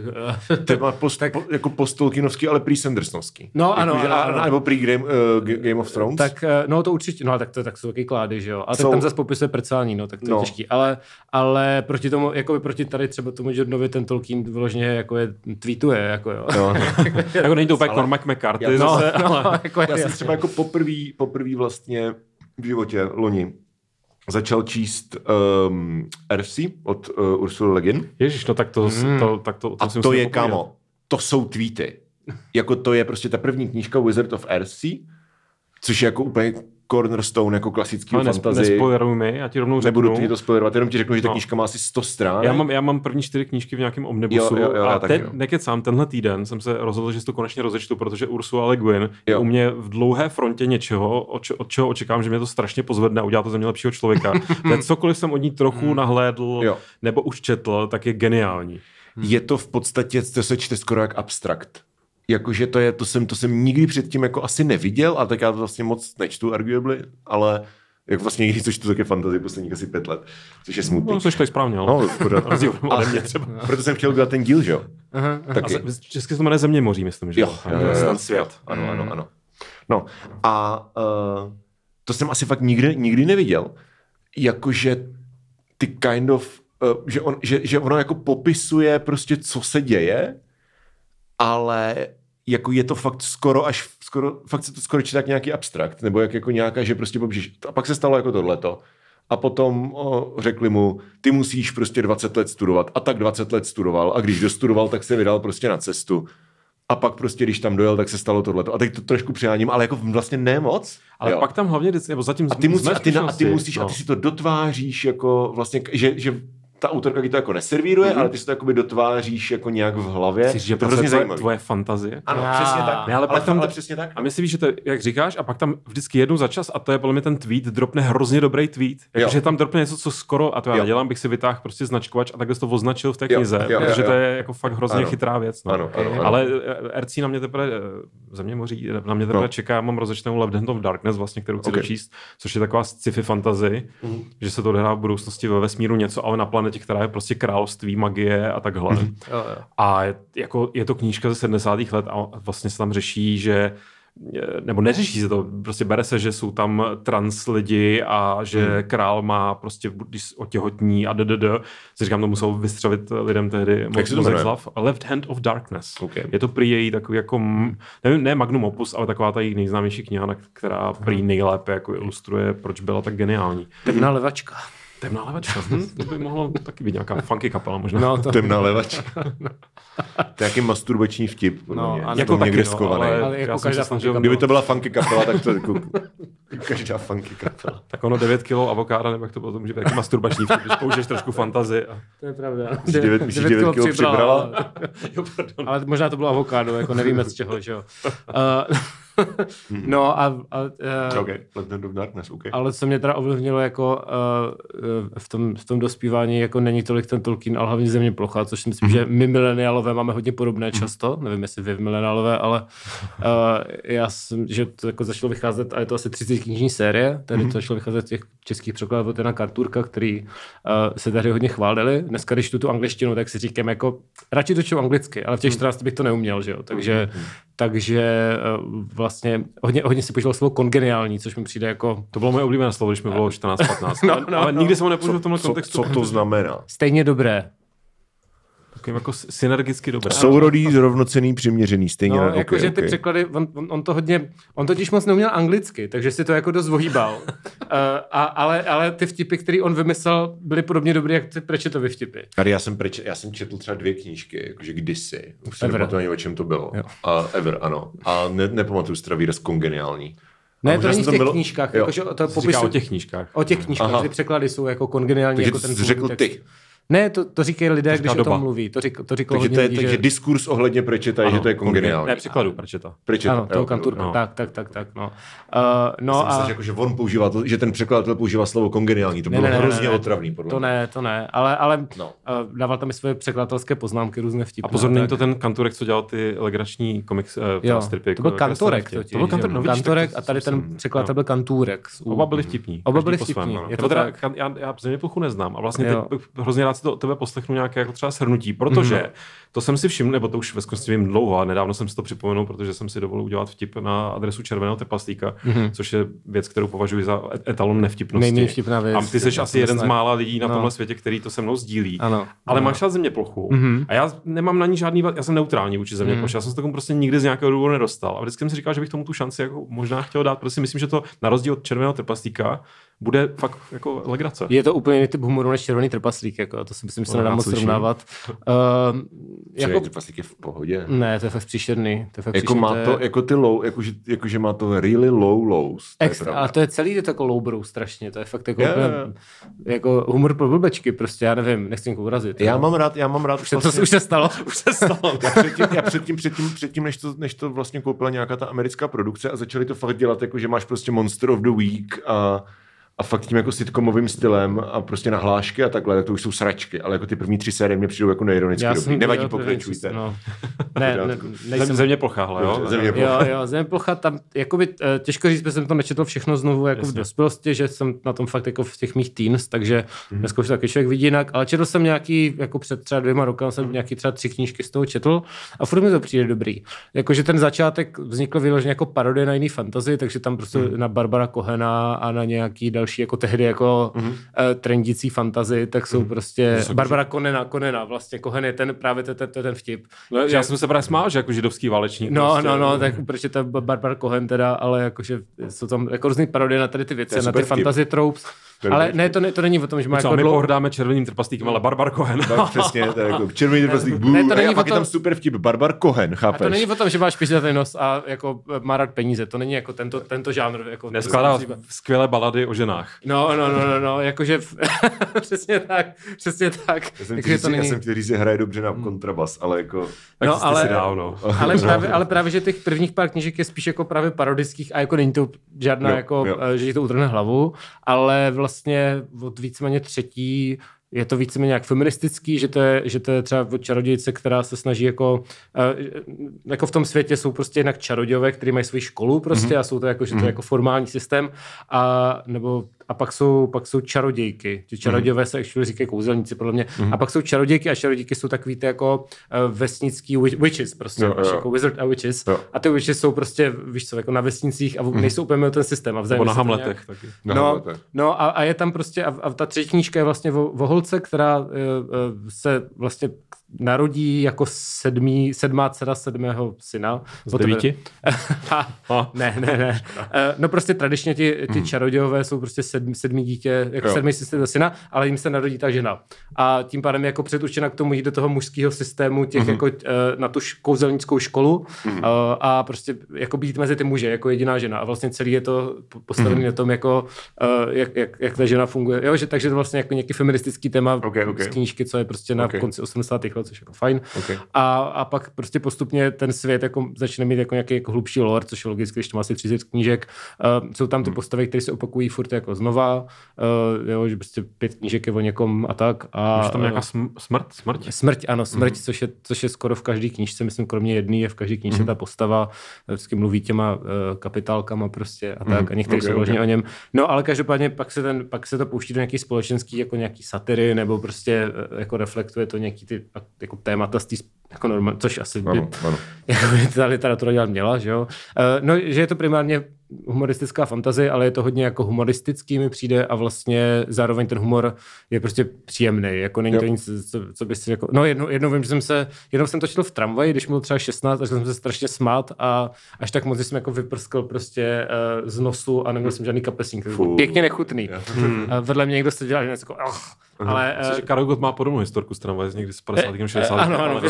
To je post, tak... po, jako post-Tolkienovský, ale prý Sandersnovský. No, ano, Jakože- ano, a- ano. Nebo prý Game, uh, Game of Thrones. Tak, eh, no to určitě, no tak to, tak jsou taky klády, že jo. A tak Jsou- tam zase popisuje prcání, no tak to je No. těžký. Ale, ale proti tomu, jako by proti tady třeba tomu Jordanovi ten Tolkien vyloženě jako je, tweetuje, jako jo. No, no. [laughs] jako není to úplně Cormac McCarthy Já- No, zase, no, ale... jako Já jsem třeba jako poprvý, poprvý vlastně v životě loni začal číst um, RC od uh, Ursula Le Guin. Ježíš, no tak to, Mm. to, tak to, to A si to je, popovídat. kamo, to jsou tweety. Jako to je prostě ta první knížka Wizard of RC, což je jako úplně cornerstone jako klasický nes, fantasy. nespoileruj mi, já ti rovnou řeknu. Nebudu ti to spoilerovat, jenom ti řeknu, že ta No. knížka má asi 100 stran. Já mám, já mám první čtyři knížky v nějakém omnibusu Jo, jo, jo, a teď, nekecám, tenhle týden jsem se rozhodl, že si to konečně rozečtu, protože Ursula Le Guin je u mě v dlouhé frontě něčeho, od, če- od čeho očekám, že mě to strašně pozvedne a udělá to ze mě lepšího člověka. [laughs] Teď cokoliv jsem od ní trochu nahlédl Jo. nebo už četl, tak je geniální. je to v podstatě, to se čte skoro jak abstrakt. Jakože to je, to jsem, to jsem nikdy předtím jako asi neviděl, a tak já to vlastně moc nečtu arguably, ale jak vlastně [laughs] nikdy to čtu také fantasy posledních asi pět let, což je smutný. No, jsi tady správně, ale... No, rozdíl [laughs] ode ale mě třeba. [laughs] Proto jsem chtěl udělat ten díl, že jo? Aha, aha. A Taky. se, česky se to jmenuje Země moří, myslím, že Jo, jo, jo, jo, svět. Ano, ano, ano. No a uh, to jsem asi fakt nikdy, nikdy neviděl. Jakože ty kind of, uh, že, on, že, že ono jako popisuje prostě, co se děje, ale jako je to fakt skoro až, skoro, fakt se to skoro čítá jak nějaký abstrakt, nebo jak jako nějaká, že prostě popíšeš. A pak se stalo jako tohleto. A potom o, řekli mu, ty musíš prostě 20 let studovat. A tak 20 let studoval. A když dostudoval, tak se vydal prostě na cestu. A pak prostě, když tam dojel, tak se stalo tohleto. A teď to trošku přiháním, ale jako vlastně ne moc. Ale jo. pak tam hlavně, nebo zatím a ty, musí, a, ty, na, a ty musíš, a no. ty si to dotváříš jako vlastně, že, že ta autorka ti to jako neservíruje, Mhm. ale ty si to jakoby dotváříš jako nějak v hlavě. Chci říct, že to je prostě hrozně zajímavé. tvoje fantazie. Ano, Ah. přesně tak. Ne, ale pak tam- ale přesně tak. A myslím, že to je, jak říkáš, a pak tam vždycky jednou za čas, a to je podle mě ten tweet, dropne hrozně dobrý tweet. Jo. Jakože tam dropne něco, co skoro, a to já Jo. nedělám, bych si vytáhl prostě značkovač a takhle to označil v té Jo, knize, jo, protože jo, to jo. je jako fakt hrozně Ano. chytrá věc. No. Ano, ano, ano. Ale eh, RC na mě teprve, eh, země moří, na mě teprve No. čeká, mám rozečtenou Left Hand of Darkness, vlastně, kterou chci Okay. dočíst, což je taková sci-fi fantasy, Mhm. že se to odehrává v budoucnosti ve vesmíru něco, ale na planetě, která je prostě království magie a takhle. Mhm. Jo, jo. A je, jako, je to knížka ze 70. let a vlastně se tam řeší, že nebo neřeší se to, prostě bere se, že jsou tam trans lidi a že Hmm. král má prostě, když otěhotní a ddd, si říkám, to musel vystřelit lidem tehdy Jak moc se to. Left Hand of Darkness. Okay. Je to prý její takový jako, nevím, ne magnum opus, ale taková ta její nejznámější kniha, která prý nejlépe jako ilustruje, proč byla tak geniální. Temná levačka. Temná levačka. Hm, to by mohlo taky být nějaká funky kapela možná. No, to, Temná levačka. to je nějaký masturbační vtip. No, mě. a Je jako to někde taky, no, skovaný. ale- ale jako každá snažil- funky Kdyby to byla funky kapela, tak to jako každá funky kapela. Tak ono 9 kg avokáda, nebo jak to potom může být taky masturbační vtip, když použiješ trošku fantazi. A... To je pravda. Myslíš, devět- myslíš, devět kilo přibrala? ale- Jo, pardon. Ale možná to bylo avokádo, jako nevíme z čeho, že jo. Uh, [laughs] [laughs] no a, a uh, OK, Legend of Darkness, OK. ale co mě teda ovlivnilo jako uh, v, tom, v tom dospívání, jako není tolik ten Tolkien, ale hlavně země plocha, což si myslím, že my mileniálové máme hodně podobné často, nevím jestli vy mileniálové, ale uh, já jsem, že to jako začalo vycházet, a je to asi 30 knižní série, tady to začalo vycházet těch českých překladů Jana Karturka, který uh, se tady hodně chválili. Dneska, když tu tu angličtinu, tak si říkám jako, radši to čtu anglicky, ale v těch 14 bych to neuměl, že jo, takže, takže uh, vlastně hodně, hodně si používal slovo kongeniální, což mi přijde jako To bylo moje oblíbené slovo, když mi bylo 14-15. No, no, ale no. nikdy jsem ho nepoužil v tomhle Co, kontextu. co to znamená? stejně dobré. Takovým jako synergicky dobré. Sourodý, zrovnocený, přiměřený, stejně No, ne, okay, jakože ty okay. překlady, on, on, on, to hodně, on totiž moc neuměl anglicky, takže si to jako dost vohýbal. uh, [laughs] a, ale, ale ty vtipy, které on vymyslel, byly podobně dobré, jak ty Prečetovy vtipy. Tady já jsem, preč, já jsem četl třeba dvě knížky, jakože kdysi. Už se Ever. nepamatuju ani, o čem to bylo. Jo. A Ever, ano. A ne, nepamatuju si teda výraz kongeniální. Ne, to není v těch bylo- knížkách, jo. jakože to popisu, o těch knížkách. o těch knížkách, Aha. ty překlady jsou jako kongeniální. Takže jako to ten jsi řekl text. ty. Ne, to, to říkají lidé, říká když o doba. tom mluví. To, řík, to říkalo Takže, hodně to je, lidí, takže že... diskurs ohledně Prečeta je, že to je kongeniální. Ne, překladu, Prečeta. Prečeta, Ano, toho kanturka, no. tak, tak, tak, tak, no. Uh, no No a... a... jako, že on používá to, že ten překladatel používá slovo kongeniální. To bylo ne, ne, hrozně ne, ne, otravný, podle To ne, to ne, ale, ale No. uh, dával tam i svoje překladatelské poznámky, různé vtipy. A pozor, není to ten Kanturek, co dělal ty legrační komiks, uh, Jo, stripy. to byl jako Kantorek. To byl Kantorek, no jo. vidíš, Kantorek a tady ten překladatel jo. byl Kanturek. Oba byli vtipní. Oba byli vtipní, no. to to já, neznám a vlastně hrozně rád si to od tebe poslechnu nějaké jako třeba shrnutí, protože Mhm. to jsem si všiml, nebo to už ve skutečnosti vím dlouho, a nedávno jsem si to připomenul, protože jsem si dovolil udělat vtip na adresu červeného trpaslíka, což je věc, kterou považuji za et- etalon nevtipnosti. Nejméně vtipná věc. A ty jsi asi jeden z mála lidí na No. tomhle světě, který to se mnou sdílí. Ano. Ale Ano. máš rád země plochu. Mhm. A já nemám na ní žádný, já jsem neutrální vůči země ploše. Já jsem se tomu prostě nikdy z nějakého důvodu nedostal. A vždycky jsem si říkal, že bych tomu tu šanci jako možná chtěl dát, protože si myslím, že to na rozdíl od červeného trpaslíka bude fakt jako legrace. Je to úplně jiný typ humoru než červený trpaslík, jako, to si myslím, že se No, nedá moc srovnávat. Uh, [laughs] Jako... jako, Trpaslík je v pohodě. ne, to je fakt příšerný. To je fakt Jako příšerný, má to, je- jako ty low, jakože, jakože má to really low lows. To je Extra, ale to je celý je to jako lowbrow strašně, to je fakt jako, Jo, úplně, jako humor pro blbečky, prostě já nevím, nechci někoho urazit. Já jo. mám rád, já mám rád Už se, to už se stalo. [laughs] Už se stalo. Já předtím, já předtím, předtím, předtím než, to, než to vlastně koupila nějaká ta americká produkce a začali to fakt dělat, jako že máš prostě Monster of the Week a, a fakt tím jako sitcomovým stylem a prostě nahlášky a takhle, tak to už jsou sračky, ale jako ty první tři série mě přijdou jako neironicky Já dobrý. jsem Nevadí, pokračujte. No. [laughs] Ne, ne, nejsem, země plocha, hele, jo. Země plocha. Jo, jo, Země plocha tam, jakoby, eh, těžko říct, protože jsem to nečetl všechno znovu jako v Jasně. dospělosti, že jsem na tom fakt jako v těch mých teens, takže Mhm. dneska už taky člověk vidí jinak, ale četl jsem nějaký, jako před třeba dvěma Mhm. jsem nějaký třeba tři knížky z toho četl a furt mi to přijde dobrý. Jakože ten začátek vznikl vyloženě jako parodie na jiný fantasy, takže tam prostě Mhm. na Barbara Kohena a na nějaký další jako tehdy jako Mhm. eh, trendící fantasy, tak jsou prostě jsou- Barbara Konena, Konena, vlastně Kohen je ten právě ten, ten, ten vtip. No, já jsem se právě smál, že jako židovský válečník. No, prostě, no, no, tak proč je to Barbara Cohen teda, ale jakože jsou tam jako různý parodie na tady ty věci, je na ty vtip. fantasy tropes. To je Ale ne, to, ne, to není o tom, že má Co, jako my dlou... pohrdáme červeným trpaslíkem, ale Barbar Cohen. Tak [laughs] přesně, to je jako červený trpaslík, Ne, bů, to a, není a pak je tom- tam super vtip, Barbar Cohen, A chápeš? to není o tom, že máš pižatý nos a jako má rád peníze, to není jako tento, tento žánr. Jako Neskládá skvělé balady o ženách. No, no, no, no, no, jakože v... [laughs] přesně tak, přesně tak. Já jsem, to já není... jsem chtěl říct, že hraje dobře na kontrabas, ale jako... Tak No, no, ale- dál, no. Ale [laughs] právě, ale právě, že těch prvních pár knížek je spíš jako právě parodických a jako není to žádná Jo, jako, jo. eh, že ti to utrhne hlavu, ale vlastně od víceméně třetí je to víceméně jak feministický, že to je, že to je třeba od čarodějce, která se snaží jako, eh, jako v tom světě jsou prostě jinak čarodějové, kteří mají svoji školu prostě Mhm. a jsou to jako, že to je jako formální systém a, nebo, a pak jsou, pak jsou čarodějky. Ti čarodějové se actually říkají kouzelníci podle mě. A pak jsou čarodějky a čarodějky jsou takový ty jako eh, vesnický wi- witches prostě, Jo, jo, jako wizard a witches. Jo. A ty witches jsou prostě, víš co, jako na vesnicích a v- nejsou úplně ten systém. A Nebo na Hamletech nějak- taky. No, No, to je- no a, a, je tam prostě, a, a ta třetí knížka je vlastně o, o holce, která uh, se vlastně narodí jako sedmý, sedmá dcera sedmého syna. Z devíti? [laughs] Ha, ne, ne, ne. Eh, No prostě tradičně ti, ti čarodějové jsou prostě sedm, sedmý dítě, jako Jo. sedmý systém syna, ale jim se narodí ta žena. A tím pádem je jako předurčena k tomu jít do toho mužského systému těch jako eh, na tu kouzelnickou školu eh, a prostě jako být mezi ty muže jako jediná žena. A vlastně celý je to po- postavený na tom, jako jak, jak, jak ta žena funguje. Jo, že takže to vlastně jako nějaký feministický téma Ok, ok. z knížky, co je prostě na Ok. konci 80. let, což je jako fajn. Ok. A, a pak prostě postupně ten svět jako začne mít jako nějaký jako hlubší lore, což je logicky, když to má asi 30 knížek. Uh, jsou tam ty postavy, které se opakují furt jako znova, uh, jo, že prostě pět knížek je o někom a tak. A, Už tam nějaká eh, sm- smrt? Smrt? Smrť, ano, smrť, mm. což, je, což je skoro v každé knížce, myslím, kromě jedné je v každé knížce ta postava, vždycky mluví těma uh, kapitálkama prostě a tak, a někteří ok, jsou vloženi ok. o něm. No, ale každopádně pak se, ten, pak se to pouští do nějaký společenský, jako nějaký satiry, nebo prostě jako reflektuje to nějaký ty jako témata z té jako normál, což asi by, Ano, ano. [laughs] jako by ta literatura dělat měla, že jo. Eh, No, že je to primárně humoristická fantazie, ale je to hodně jako humoristický mi přijde a vlastně zároveň ten humor je prostě příjemný, jako není Jo. to nic, co, co by si jako, no jednou, jednou vím, že jsem se, jednou jsem to četl v tramvaji, když mi bylo třeba 16, a jsem se strašně smát a až tak moc, že jsem jako vyprskl prostě uh, z nosu a neměl jsem žádný kapesník, pěkně nechutný. A vedle mě někdo seděl a jako, oh, ale Myslím, že Karel Gott má podobnou historku z tramvaje z někdy z 50. nebo 60. eh, ano, ano.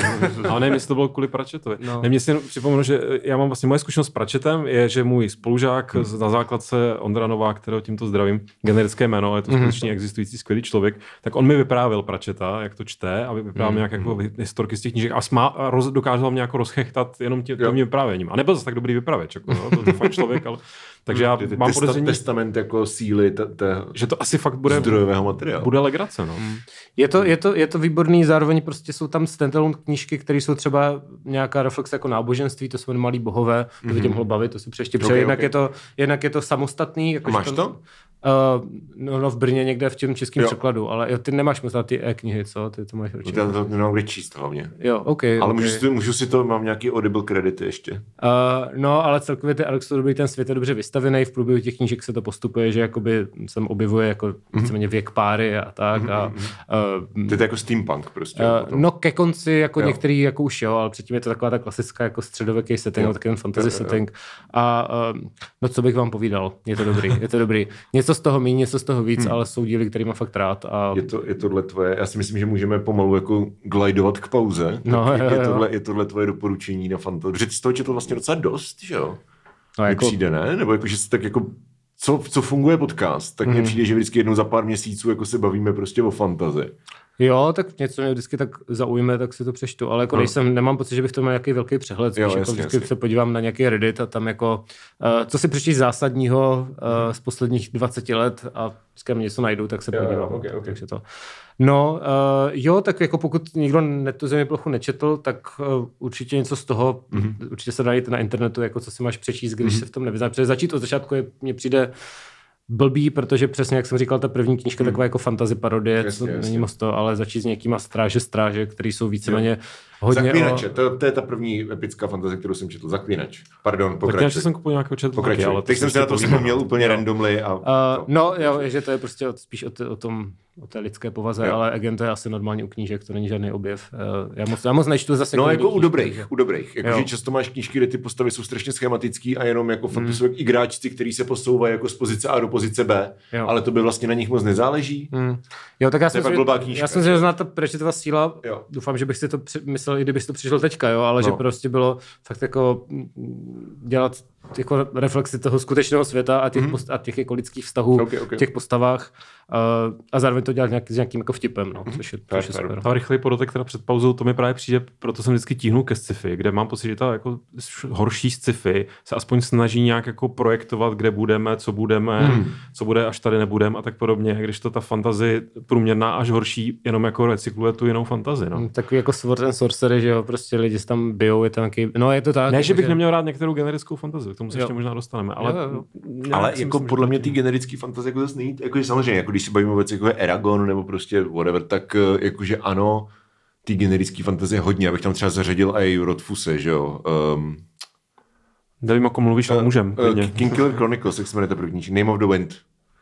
Ale, nevím, jestli to bylo kvůli Pračetovi. No. Ne, mě si připomenu, že já mám vlastně moje zkušenost s Pračetem, je, že můj spolužák Hmm. z- na základce Ondra Novák, kterého tímto zdravím, generické jméno, ale je to Hmm. skutečně existující skvělý člověk, tak on mi vyprávěl Pračeta, jak to čte a vyprávěl Hmm. mi nějak jako hi- historky z těch knížek a, smá, a roz, dokázal mě jako rozchechtat jenom tě, tím vyprávěním. A nebyl zase tak dobrý vypravěč, jako, no, to, to je fakt člověk, ale takže já Je to mám testa- podezření, Testament jako síly t- t- že to asi fakt bude, zdrojového materiálu. bude legrace. No. Je to, je, to, je to výborný, zároveň prostě jsou tam standalone knížky, které jsou třeba nějaká reflexe jako náboženství, to jsou malí bohové, to by tě mohlo bavit, to si přeště přeje. Ok, jednak, ok. je to, jednak je to samostatný. Jako máš to? Uh, no, no, v Brně někde v těm českém Jo. překladu, ale jo, ty nemáš možná ty e-knihy, co? Ty to máš určitě. Já to nemám kde číst hlavně. Jo, OK. Ale okay. můžu, si to, můžu si to, mám nějaký audible kredity ještě. Uh, no, ale celkově ty Alex dobrý, ten svět je dobře vystavený, v průběhu těch knížek se to postupuje, že jakoby sem objevuje jako víceméně věk páry a tak. A, uh, To je to jako steampunk prostě. Uh, potom. no ke konci jako Jo. některý jako už jo, ale předtím je to taková ta klasická jako středověký setting, Jo. takový ten fantasy Jo, jo, jo. setting. A um, no co bych vám povídal, je to dobrý, je to dobrý. Něco z toho méně, něco z toho víc, hmm. ale jsou díly, který mám fakt rád. A Je, to, je tohle tvoje, já si myslím, že můžeme pomalu jako glidovat k pauze. No, Tak jo, je, tohle, je tohle tvoje doporučení na fantasy. Protože jsi toho četl vlastně docela dost, že jo? no, jako, přijde, ne? Nebo jako, že jsi tak jako co, co funguje podcast, tak mně Mhm. přijde, že vždycky jednou za pár měsíců jako se bavíme prostě o fantazi. Jo, tak něco mě vždycky tak zaujme, tak si to přečtu, ale jako No. nejsem, nemám pocit, že bych to měl nějaký velký přehled, Jo, jako jasně, vždycky jasně. se podívám na nějaký Reddit a tam jako, uh, co si přečtíš zásadního uh, z posledních 20 let a vždycky tam něco najdu, tak se Jo, jo, podívám. ok, ok. Takže to. No, uh, jo, tak jako pokud někdo net tu zemi plochu nečetl, tak uh, určitě něco z toho, Mhm. mm-hmm. určitě se najít na internetu, jako co si máš přečíst, když mm-hmm. se v tom nevyznáš. Protože začít od začátku je, mně přijde blbý, protože přesně jak jsem říkal, ta první knížka mm. taková jako fantasy parodie, Jasně, co jasně. není moc to, ale začít s někýma stráže stráže, který jsou víceméně hodně Zaklínače, o... to, to, je ta první epická fantazie, kterou jsem četl. Zaklínač. Pardon, Tak já pokračuj. jsem kupoval nějakého četl, Pokračuj. ale Teď jsem se na to vzpomněl úplně randomly. A, Uh, no, jo, že to je prostě o, spíš o, t- o tom, o té lidské povaze, Jo. ale again to je asi normální u knížek, to není žádný objev. Uh, já, moc, já moc nečtu zase No jako u knížky, dobrých, takže- u dobrých. Jakože Jo. často máš knížky, kde ty postavy jsou strašně schematický a jenom jako fakt Mm. to jsou jak igráčci, který se posouvají jako z pozice A do pozice B, Jo. ale to by vlastně na nich moc nezáleží. Hmm. Jo, tak já To je jsem, si, knížka, já jsem si že? že zná ta Prečetová síla, Jo. doufám, že bych si to při- myslel, i kdybych si to přišel teďka, jo, ale No. že prostě bylo fakt jako mm, dělat jako reflexy toho skutečného světa a těch, Mhm. mm. post, a těch jako lidských vztahů Ok, ok. v těch postavách uh, a zároveň to dělat nějaký, s nějakým jako vtipem, no, což je, což je super. Ta rychlý podotek teda před pauzou, to mi právě přijde, proto jsem vždycky tíhnu ke sci-fi, kde mám pocit, že ta jako horší sci-fi se aspoň snaží nějak jako projektovat, kde budeme, co budeme, hmm. co bude, až tady nebudeme a tak podobně, když to ta fantazi průměrná až horší jenom jako recykluje tu jinou fantazi. No. Mm, Takový jako Sword and Sorcery, že jo, prostě lidi se tam bijou, je tam nějaký, no je to tak. Ne, že bych jakože- neměl rád některou generickou fantazii, k tomu se Jo. ještě možná dostaneme, ale, Jo, jo. nějak Ale jako myslím, podle mě ty generický fantazie jako zase není, jako samozřejmě, jako když se bavíme o věci jako je Eragon nebo prostě whatever, tak eh, jakože ano, ty generický fantazie hodně, abych tam třeba zařadil i Rodfuse, že jo. Um, Nevím, o kom mluvíš, ale můžem. uh. King Killer Chronicles, jak se jmenuje ta první, Name of the Wind.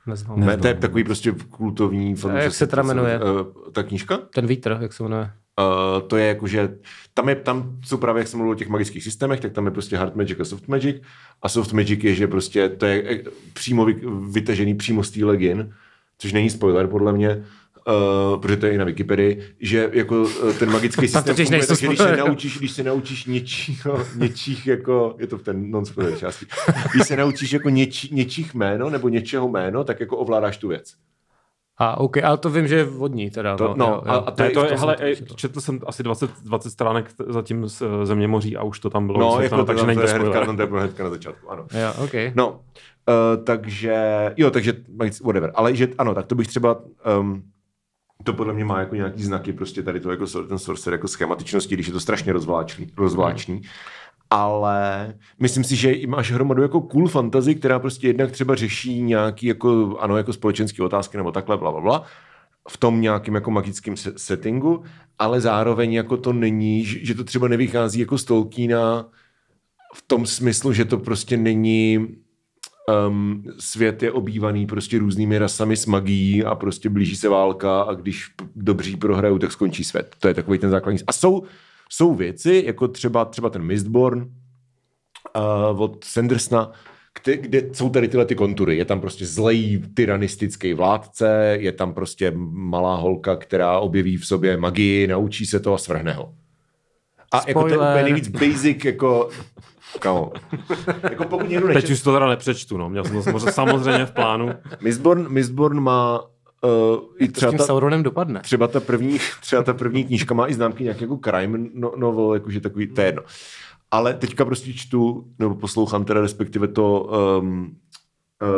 Neznám. Ne, to je takový prostě kultovní A jak se teda jmenuje? Uh, ta knížka? Ten vítr, jak se jmenuje. Uh, to je jako, že tam, je, tam jsou právě, jak jsem mluvil o těch magických systémech, tak tam je prostě hard magic a soft magic. A soft magic je, že prostě to je eh, přímo vy, vytažený přímo z té legin, což není spoiler podle mě, Uh, protože to je i na Wikipedii, že jako uh, ten magický [laughs] systém funguje, takže když se naučíš, když se naučíš něčího, něčích jako, je to v ten non spoiler části, když se naučíš jako něčí, něčích jméno nebo něčeho jméno, tak jako ovládáš tu věc. A OK, ale to vím, že je vodní teda. To- no, jo, a- jo. a to Ne, to je, to hele, to četl jsem asi 20, 20 stránek zatím z eh, země moří a už to tam bylo No, jako to, takže to, není to to je hnedka, spoiler. to je hnedka na začátku, ano. Jo, OK. No, uh, takže, jo, takže, whatever, ale že, ano, tak to bych třeba, um, to podle mě má jako nějaký znaky, prostě tady to jako ten sorcerer jako schematičnosti, když je to strašně rozvláčný, rozvláčný. Ale myslím si, že máš hromadu jako cool fantasy, která prostě jednak třeba řeší nějaký jako, ano, jako společenské otázky nebo takhle, bla, bla, bla, v tom nějakým jako magickém se- settingu, ale zároveň jako to není, že to třeba nevychází jako z Tolkiena v tom smyslu, že to prostě není um, svět je obývaný prostě různými rasami s magií a prostě blíží se válka a když dobří prohrajou, tak skončí svět. To je takový ten základní. A jsou, jsou věci, jako třeba, třeba ten Mistborn uh, od Sandersna, kde, kde jsou tady tyhle ty kontury. Je tam prostě zlej tyranistický vládce, je tam prostě malá holka, která objeví v sobě magii, naučí se to a svrhne ho. A jako ten Spoiler. úplně nejvíc basic, jako Kamo. jako pokud někdo Teď nečet, už to teda nepřečtu, no. Měl jsem to samozřejmě- samozřejmě v plánu. Mistborn, Mistborn má uh, i To s třeba tím ta, Sauronem dopadne. třeba ta první, třeba ta první knížka má i známky nějak jako crime no, novel, jakože takový, to je jedno. Ale teďka prostě čtu, nebo poslouchám teda respektive to, um,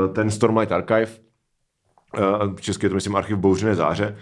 uh, ten Stormlight Archive, uh, v české je to myslím Archiv bouřené záře,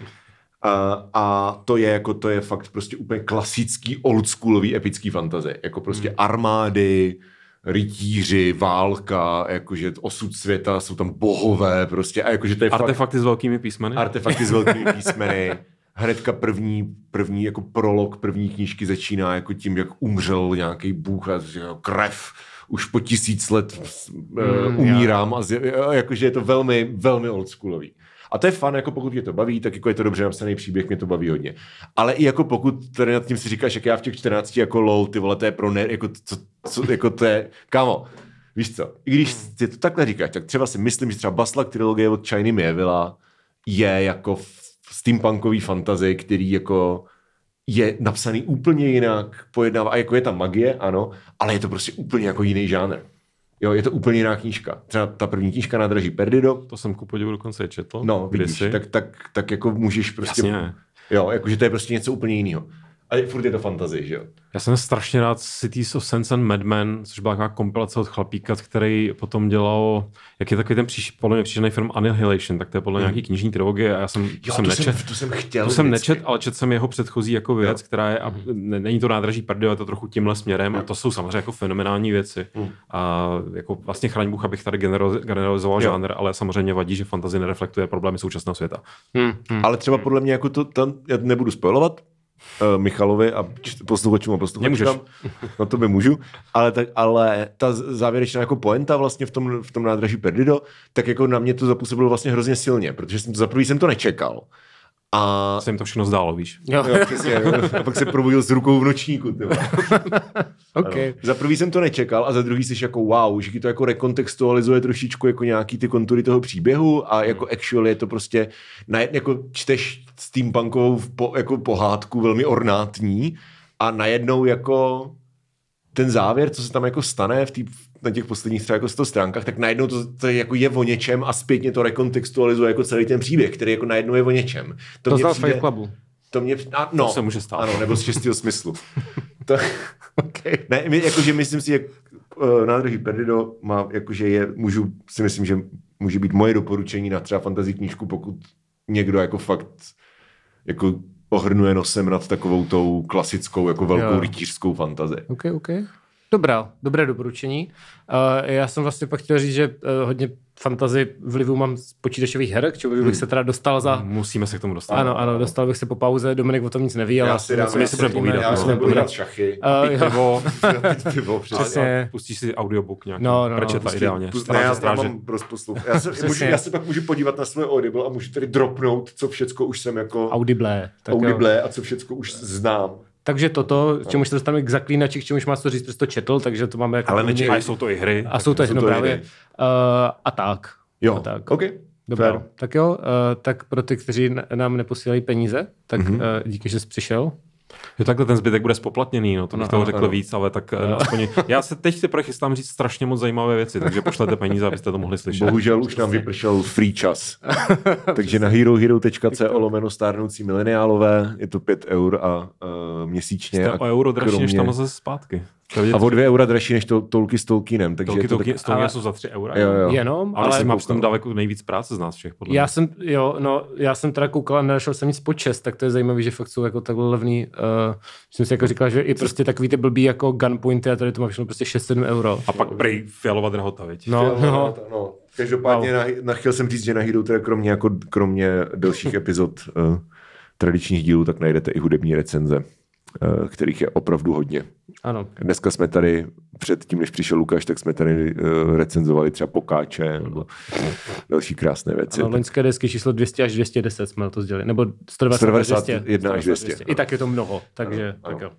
Uh, a to je jako, to je fakt prostě úplně klasický oldschoolový epický fantazy. Jako prostě armády, rytíři, válka, jakože osud světa, jsou tam bohové prostě a jakože to je fakt Artefakty s velkými písmeny. artefakty s velkými [laughs] písmeny. Hnedka první, první jako prolog první knížky začíná jako tím, jak umřel nějaký bůh a krev už po tisíc let mm, Mm, umírám a z, jakože je to velmi, velmi oldschoolový. A to je fun, jako pokud tě to baví, tak jako je to dobře napsaný příběh, mě to baví hodně. Ale i jako pokud tady nad tím si říkáš, jak já v těch 14 jako lol, ty vole, to je pro ne, jako, co, co, jako to je, kámo, víš co, i když si to takhle říkáš, tak třeba si myslím, že třeba Baslak trilogie od Chiny Mievila je jako steampunkový fantazy, který jako je napsaný úplně jinak, pojednává, a jako je tam magie, ano, ale je to prostě úplně jako jiný žánr. Jo, je to úplně jiná knížka. Třeba ta první knížka Nádraží Perdido, To jsem ku podivu dokonce četl. no, vidíš, tak, tak, tak jako můžeš prostě... Jasně. Jo, jakože to je prostě něco úplně jiného. A je- furt je to fantazie, že jo? Já jsem strašně rád Cities of Sense and Madmen, což byla taková kompilace od chlapíka, který potom dělal, jak je takový ten příš, podle mě příšerný film Annihilation, tak to je podle nějaký knižní trilogie a já jsem, to Hmm. Jo, jsem to, nečet. jsem, to jsem chtěl To jsem vždycky. nečet, ale četl jsem jeho předchozí jako věc, která je, a ne- není to nádraží Perdio, je to trochu tímhle směrem a to jsou samozřejmě jako fenomenální věci. Hmm. A jako vlastně chraň Bůh, abych tady generaliz- generalizoval Jo. žánr, ale samozřejmě vadí, že fantasy nereflektuje problémy současného světa. Hmm, hmm. Ale třeba podle mě jako to, tam, já nebudu spojovat, uh, Michalovi a posluchačům a posluchačkám. No to by můžu. Ale, tak, ale ta závěrečná jako poenta vlastně v tom, v tom nádraží Perdido, tak jako na mě to zapůsobilo vlastně hrozně silně, protože jsem to, za prvý jsem to nečekal. A Se jim to všechno zdálo, víš. Jo, Jo, přesně, [laughs] a pak se probudil s rukou v nočníku. Ty vole. [laughs] OK. Ano. Za prvý jsem to nečekal a za druhý jsi jako wow, že ti to jako rekontextualizuje trošičku jako nějaký ty kontury toho příběhu a jako actually je to prostě, na, jako čteš steampunkovou po, jako pohádku velmi ornátní a najednou jako ten závěr, co se tam jako stane v tý, na těch posledních třeba jako 100 stránkách, tak najednou to, to je, jako je o něčem a zpětně to rekontextualizuje jako celý ten příběh, který jako najednou je o něčem. To mně znal přijde- Fight Clubu. to mě, a, no, To se může stát. Ano, nebo z čistého smyslu. [laughs] To, Okay. ne, my, jakože myslím si, jak uh, nádraží Perdido má, jakože je, můžu, si myslím, že může být moje doporučení na třeba fantasy knížku, pokud někdo jako fakt jako ohrnuje nosem nad takovou tou klasickou, jako velkou Jo. rytířskou fantazi. OK, OK. Dobrá, dobré doporučení. Uh, já jsem vlastně pak chtěl říct, že uh, hodně fantazy vlivu mám z počítačových her, k čemu bych Hmm. se teda dostal za... Musíme se k tomu dostat. Ano, ano, dostal bych se po pauze, Dominik o tom nic neví, ale Já si dám, já si budeme povídat, Já no. si nebudu hrát šachy. Uh, [laughs] Pít pivo, Pít pivo, přesně. Pustíš si audiobook nějaký. No, no, no. Prečeta Pustí- ideálně. pust- Stráže, ne, já, já stráže. mám rozposluch. Já, se, můžu, já se pak můžu podívat na svoje Audible a můžu tady dropnout, co všecko už jsem jako Audible. Audible a co všecko už znám. Takže toto, k čemu se dostaneme k zaklínači, k čemuž má co říct, protože to četl, takže to máme jako... Ale hodně- nečekaj, A jsou to i hry. A jsou to jsou jedno to právě. hry. Uh, a tak. Jo, A tak. OK. Dobrá. Fair. Tak jo, uh, tak pro ty, kteří nám neposílají peníze, tak Mhm. mm-hmm. uh, díky, že jsi přišel. Jo, takhle ten zbytek bude spoplatněný, no, to bych No, toho řekl ano. víc, ale tak no. aspoň, já se teď si chystám říct strašně moc zajímavé věci, takže pošlete peníze, abyste to mohli slyšet. Bohužel už nám vypršel free čas. Takže na herohero.co lomeno stárnoucí mileniálové je to 5 eur a uh, měsíčně. Jste a o euro dražší, než kromě- tam zase zpátky. A o 2 eura dražší než to, tolky s Tolkienem. Takže tolky, to tolky, tak... tolky ale- jsou za 3 eura. Jo, jo. Jenom, Ale, ale máš tam daleko nejvíc práce z nás všech, podle mě. já jsem, jo, no, já jsem teda koukal a nenašel jsem nic po čest, tak to je zajímavé, že fakt jsou jako takhle levný. Uh, jsem si jako říkal, že i prostě takový ty blbý jako gunpointy a tady to má všechno prostě 6-7 euro. A pak prej fialová drahota, viď? No, Jo, no. no. Každopádně na, na, chtěl jsem říct, že na Hero teda kromě, jako, kromě dalších epizod uh, tradičních dílů, tak najdete i hudební recenze, uh, kterých je opravdu hodně. Ano. Dneska jsme tady, před tím, než přišel Lukáš, tak jsme tady uh, recenzovali třeba Pokáče nebo další krásné věci. Ano, loňské desky číslo 200 až 210 jsme to sdělili, nebo 190 191 až 200. I tak je to mnoho, takže Ano, tak jo.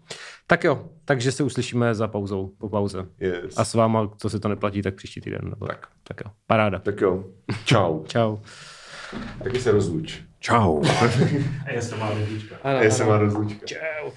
Tak jo, takže se uslyšíme za pauzou, po pauze. Yes. A s váma, co se to neplatí, tak příští týden. Nebo Tak. tak jo, paráda. Tak jo, čau. [laughs] Čau. Taky se rozluč. Čau. [laughs] A já jsem má Já jsem má rozlučka. Čau.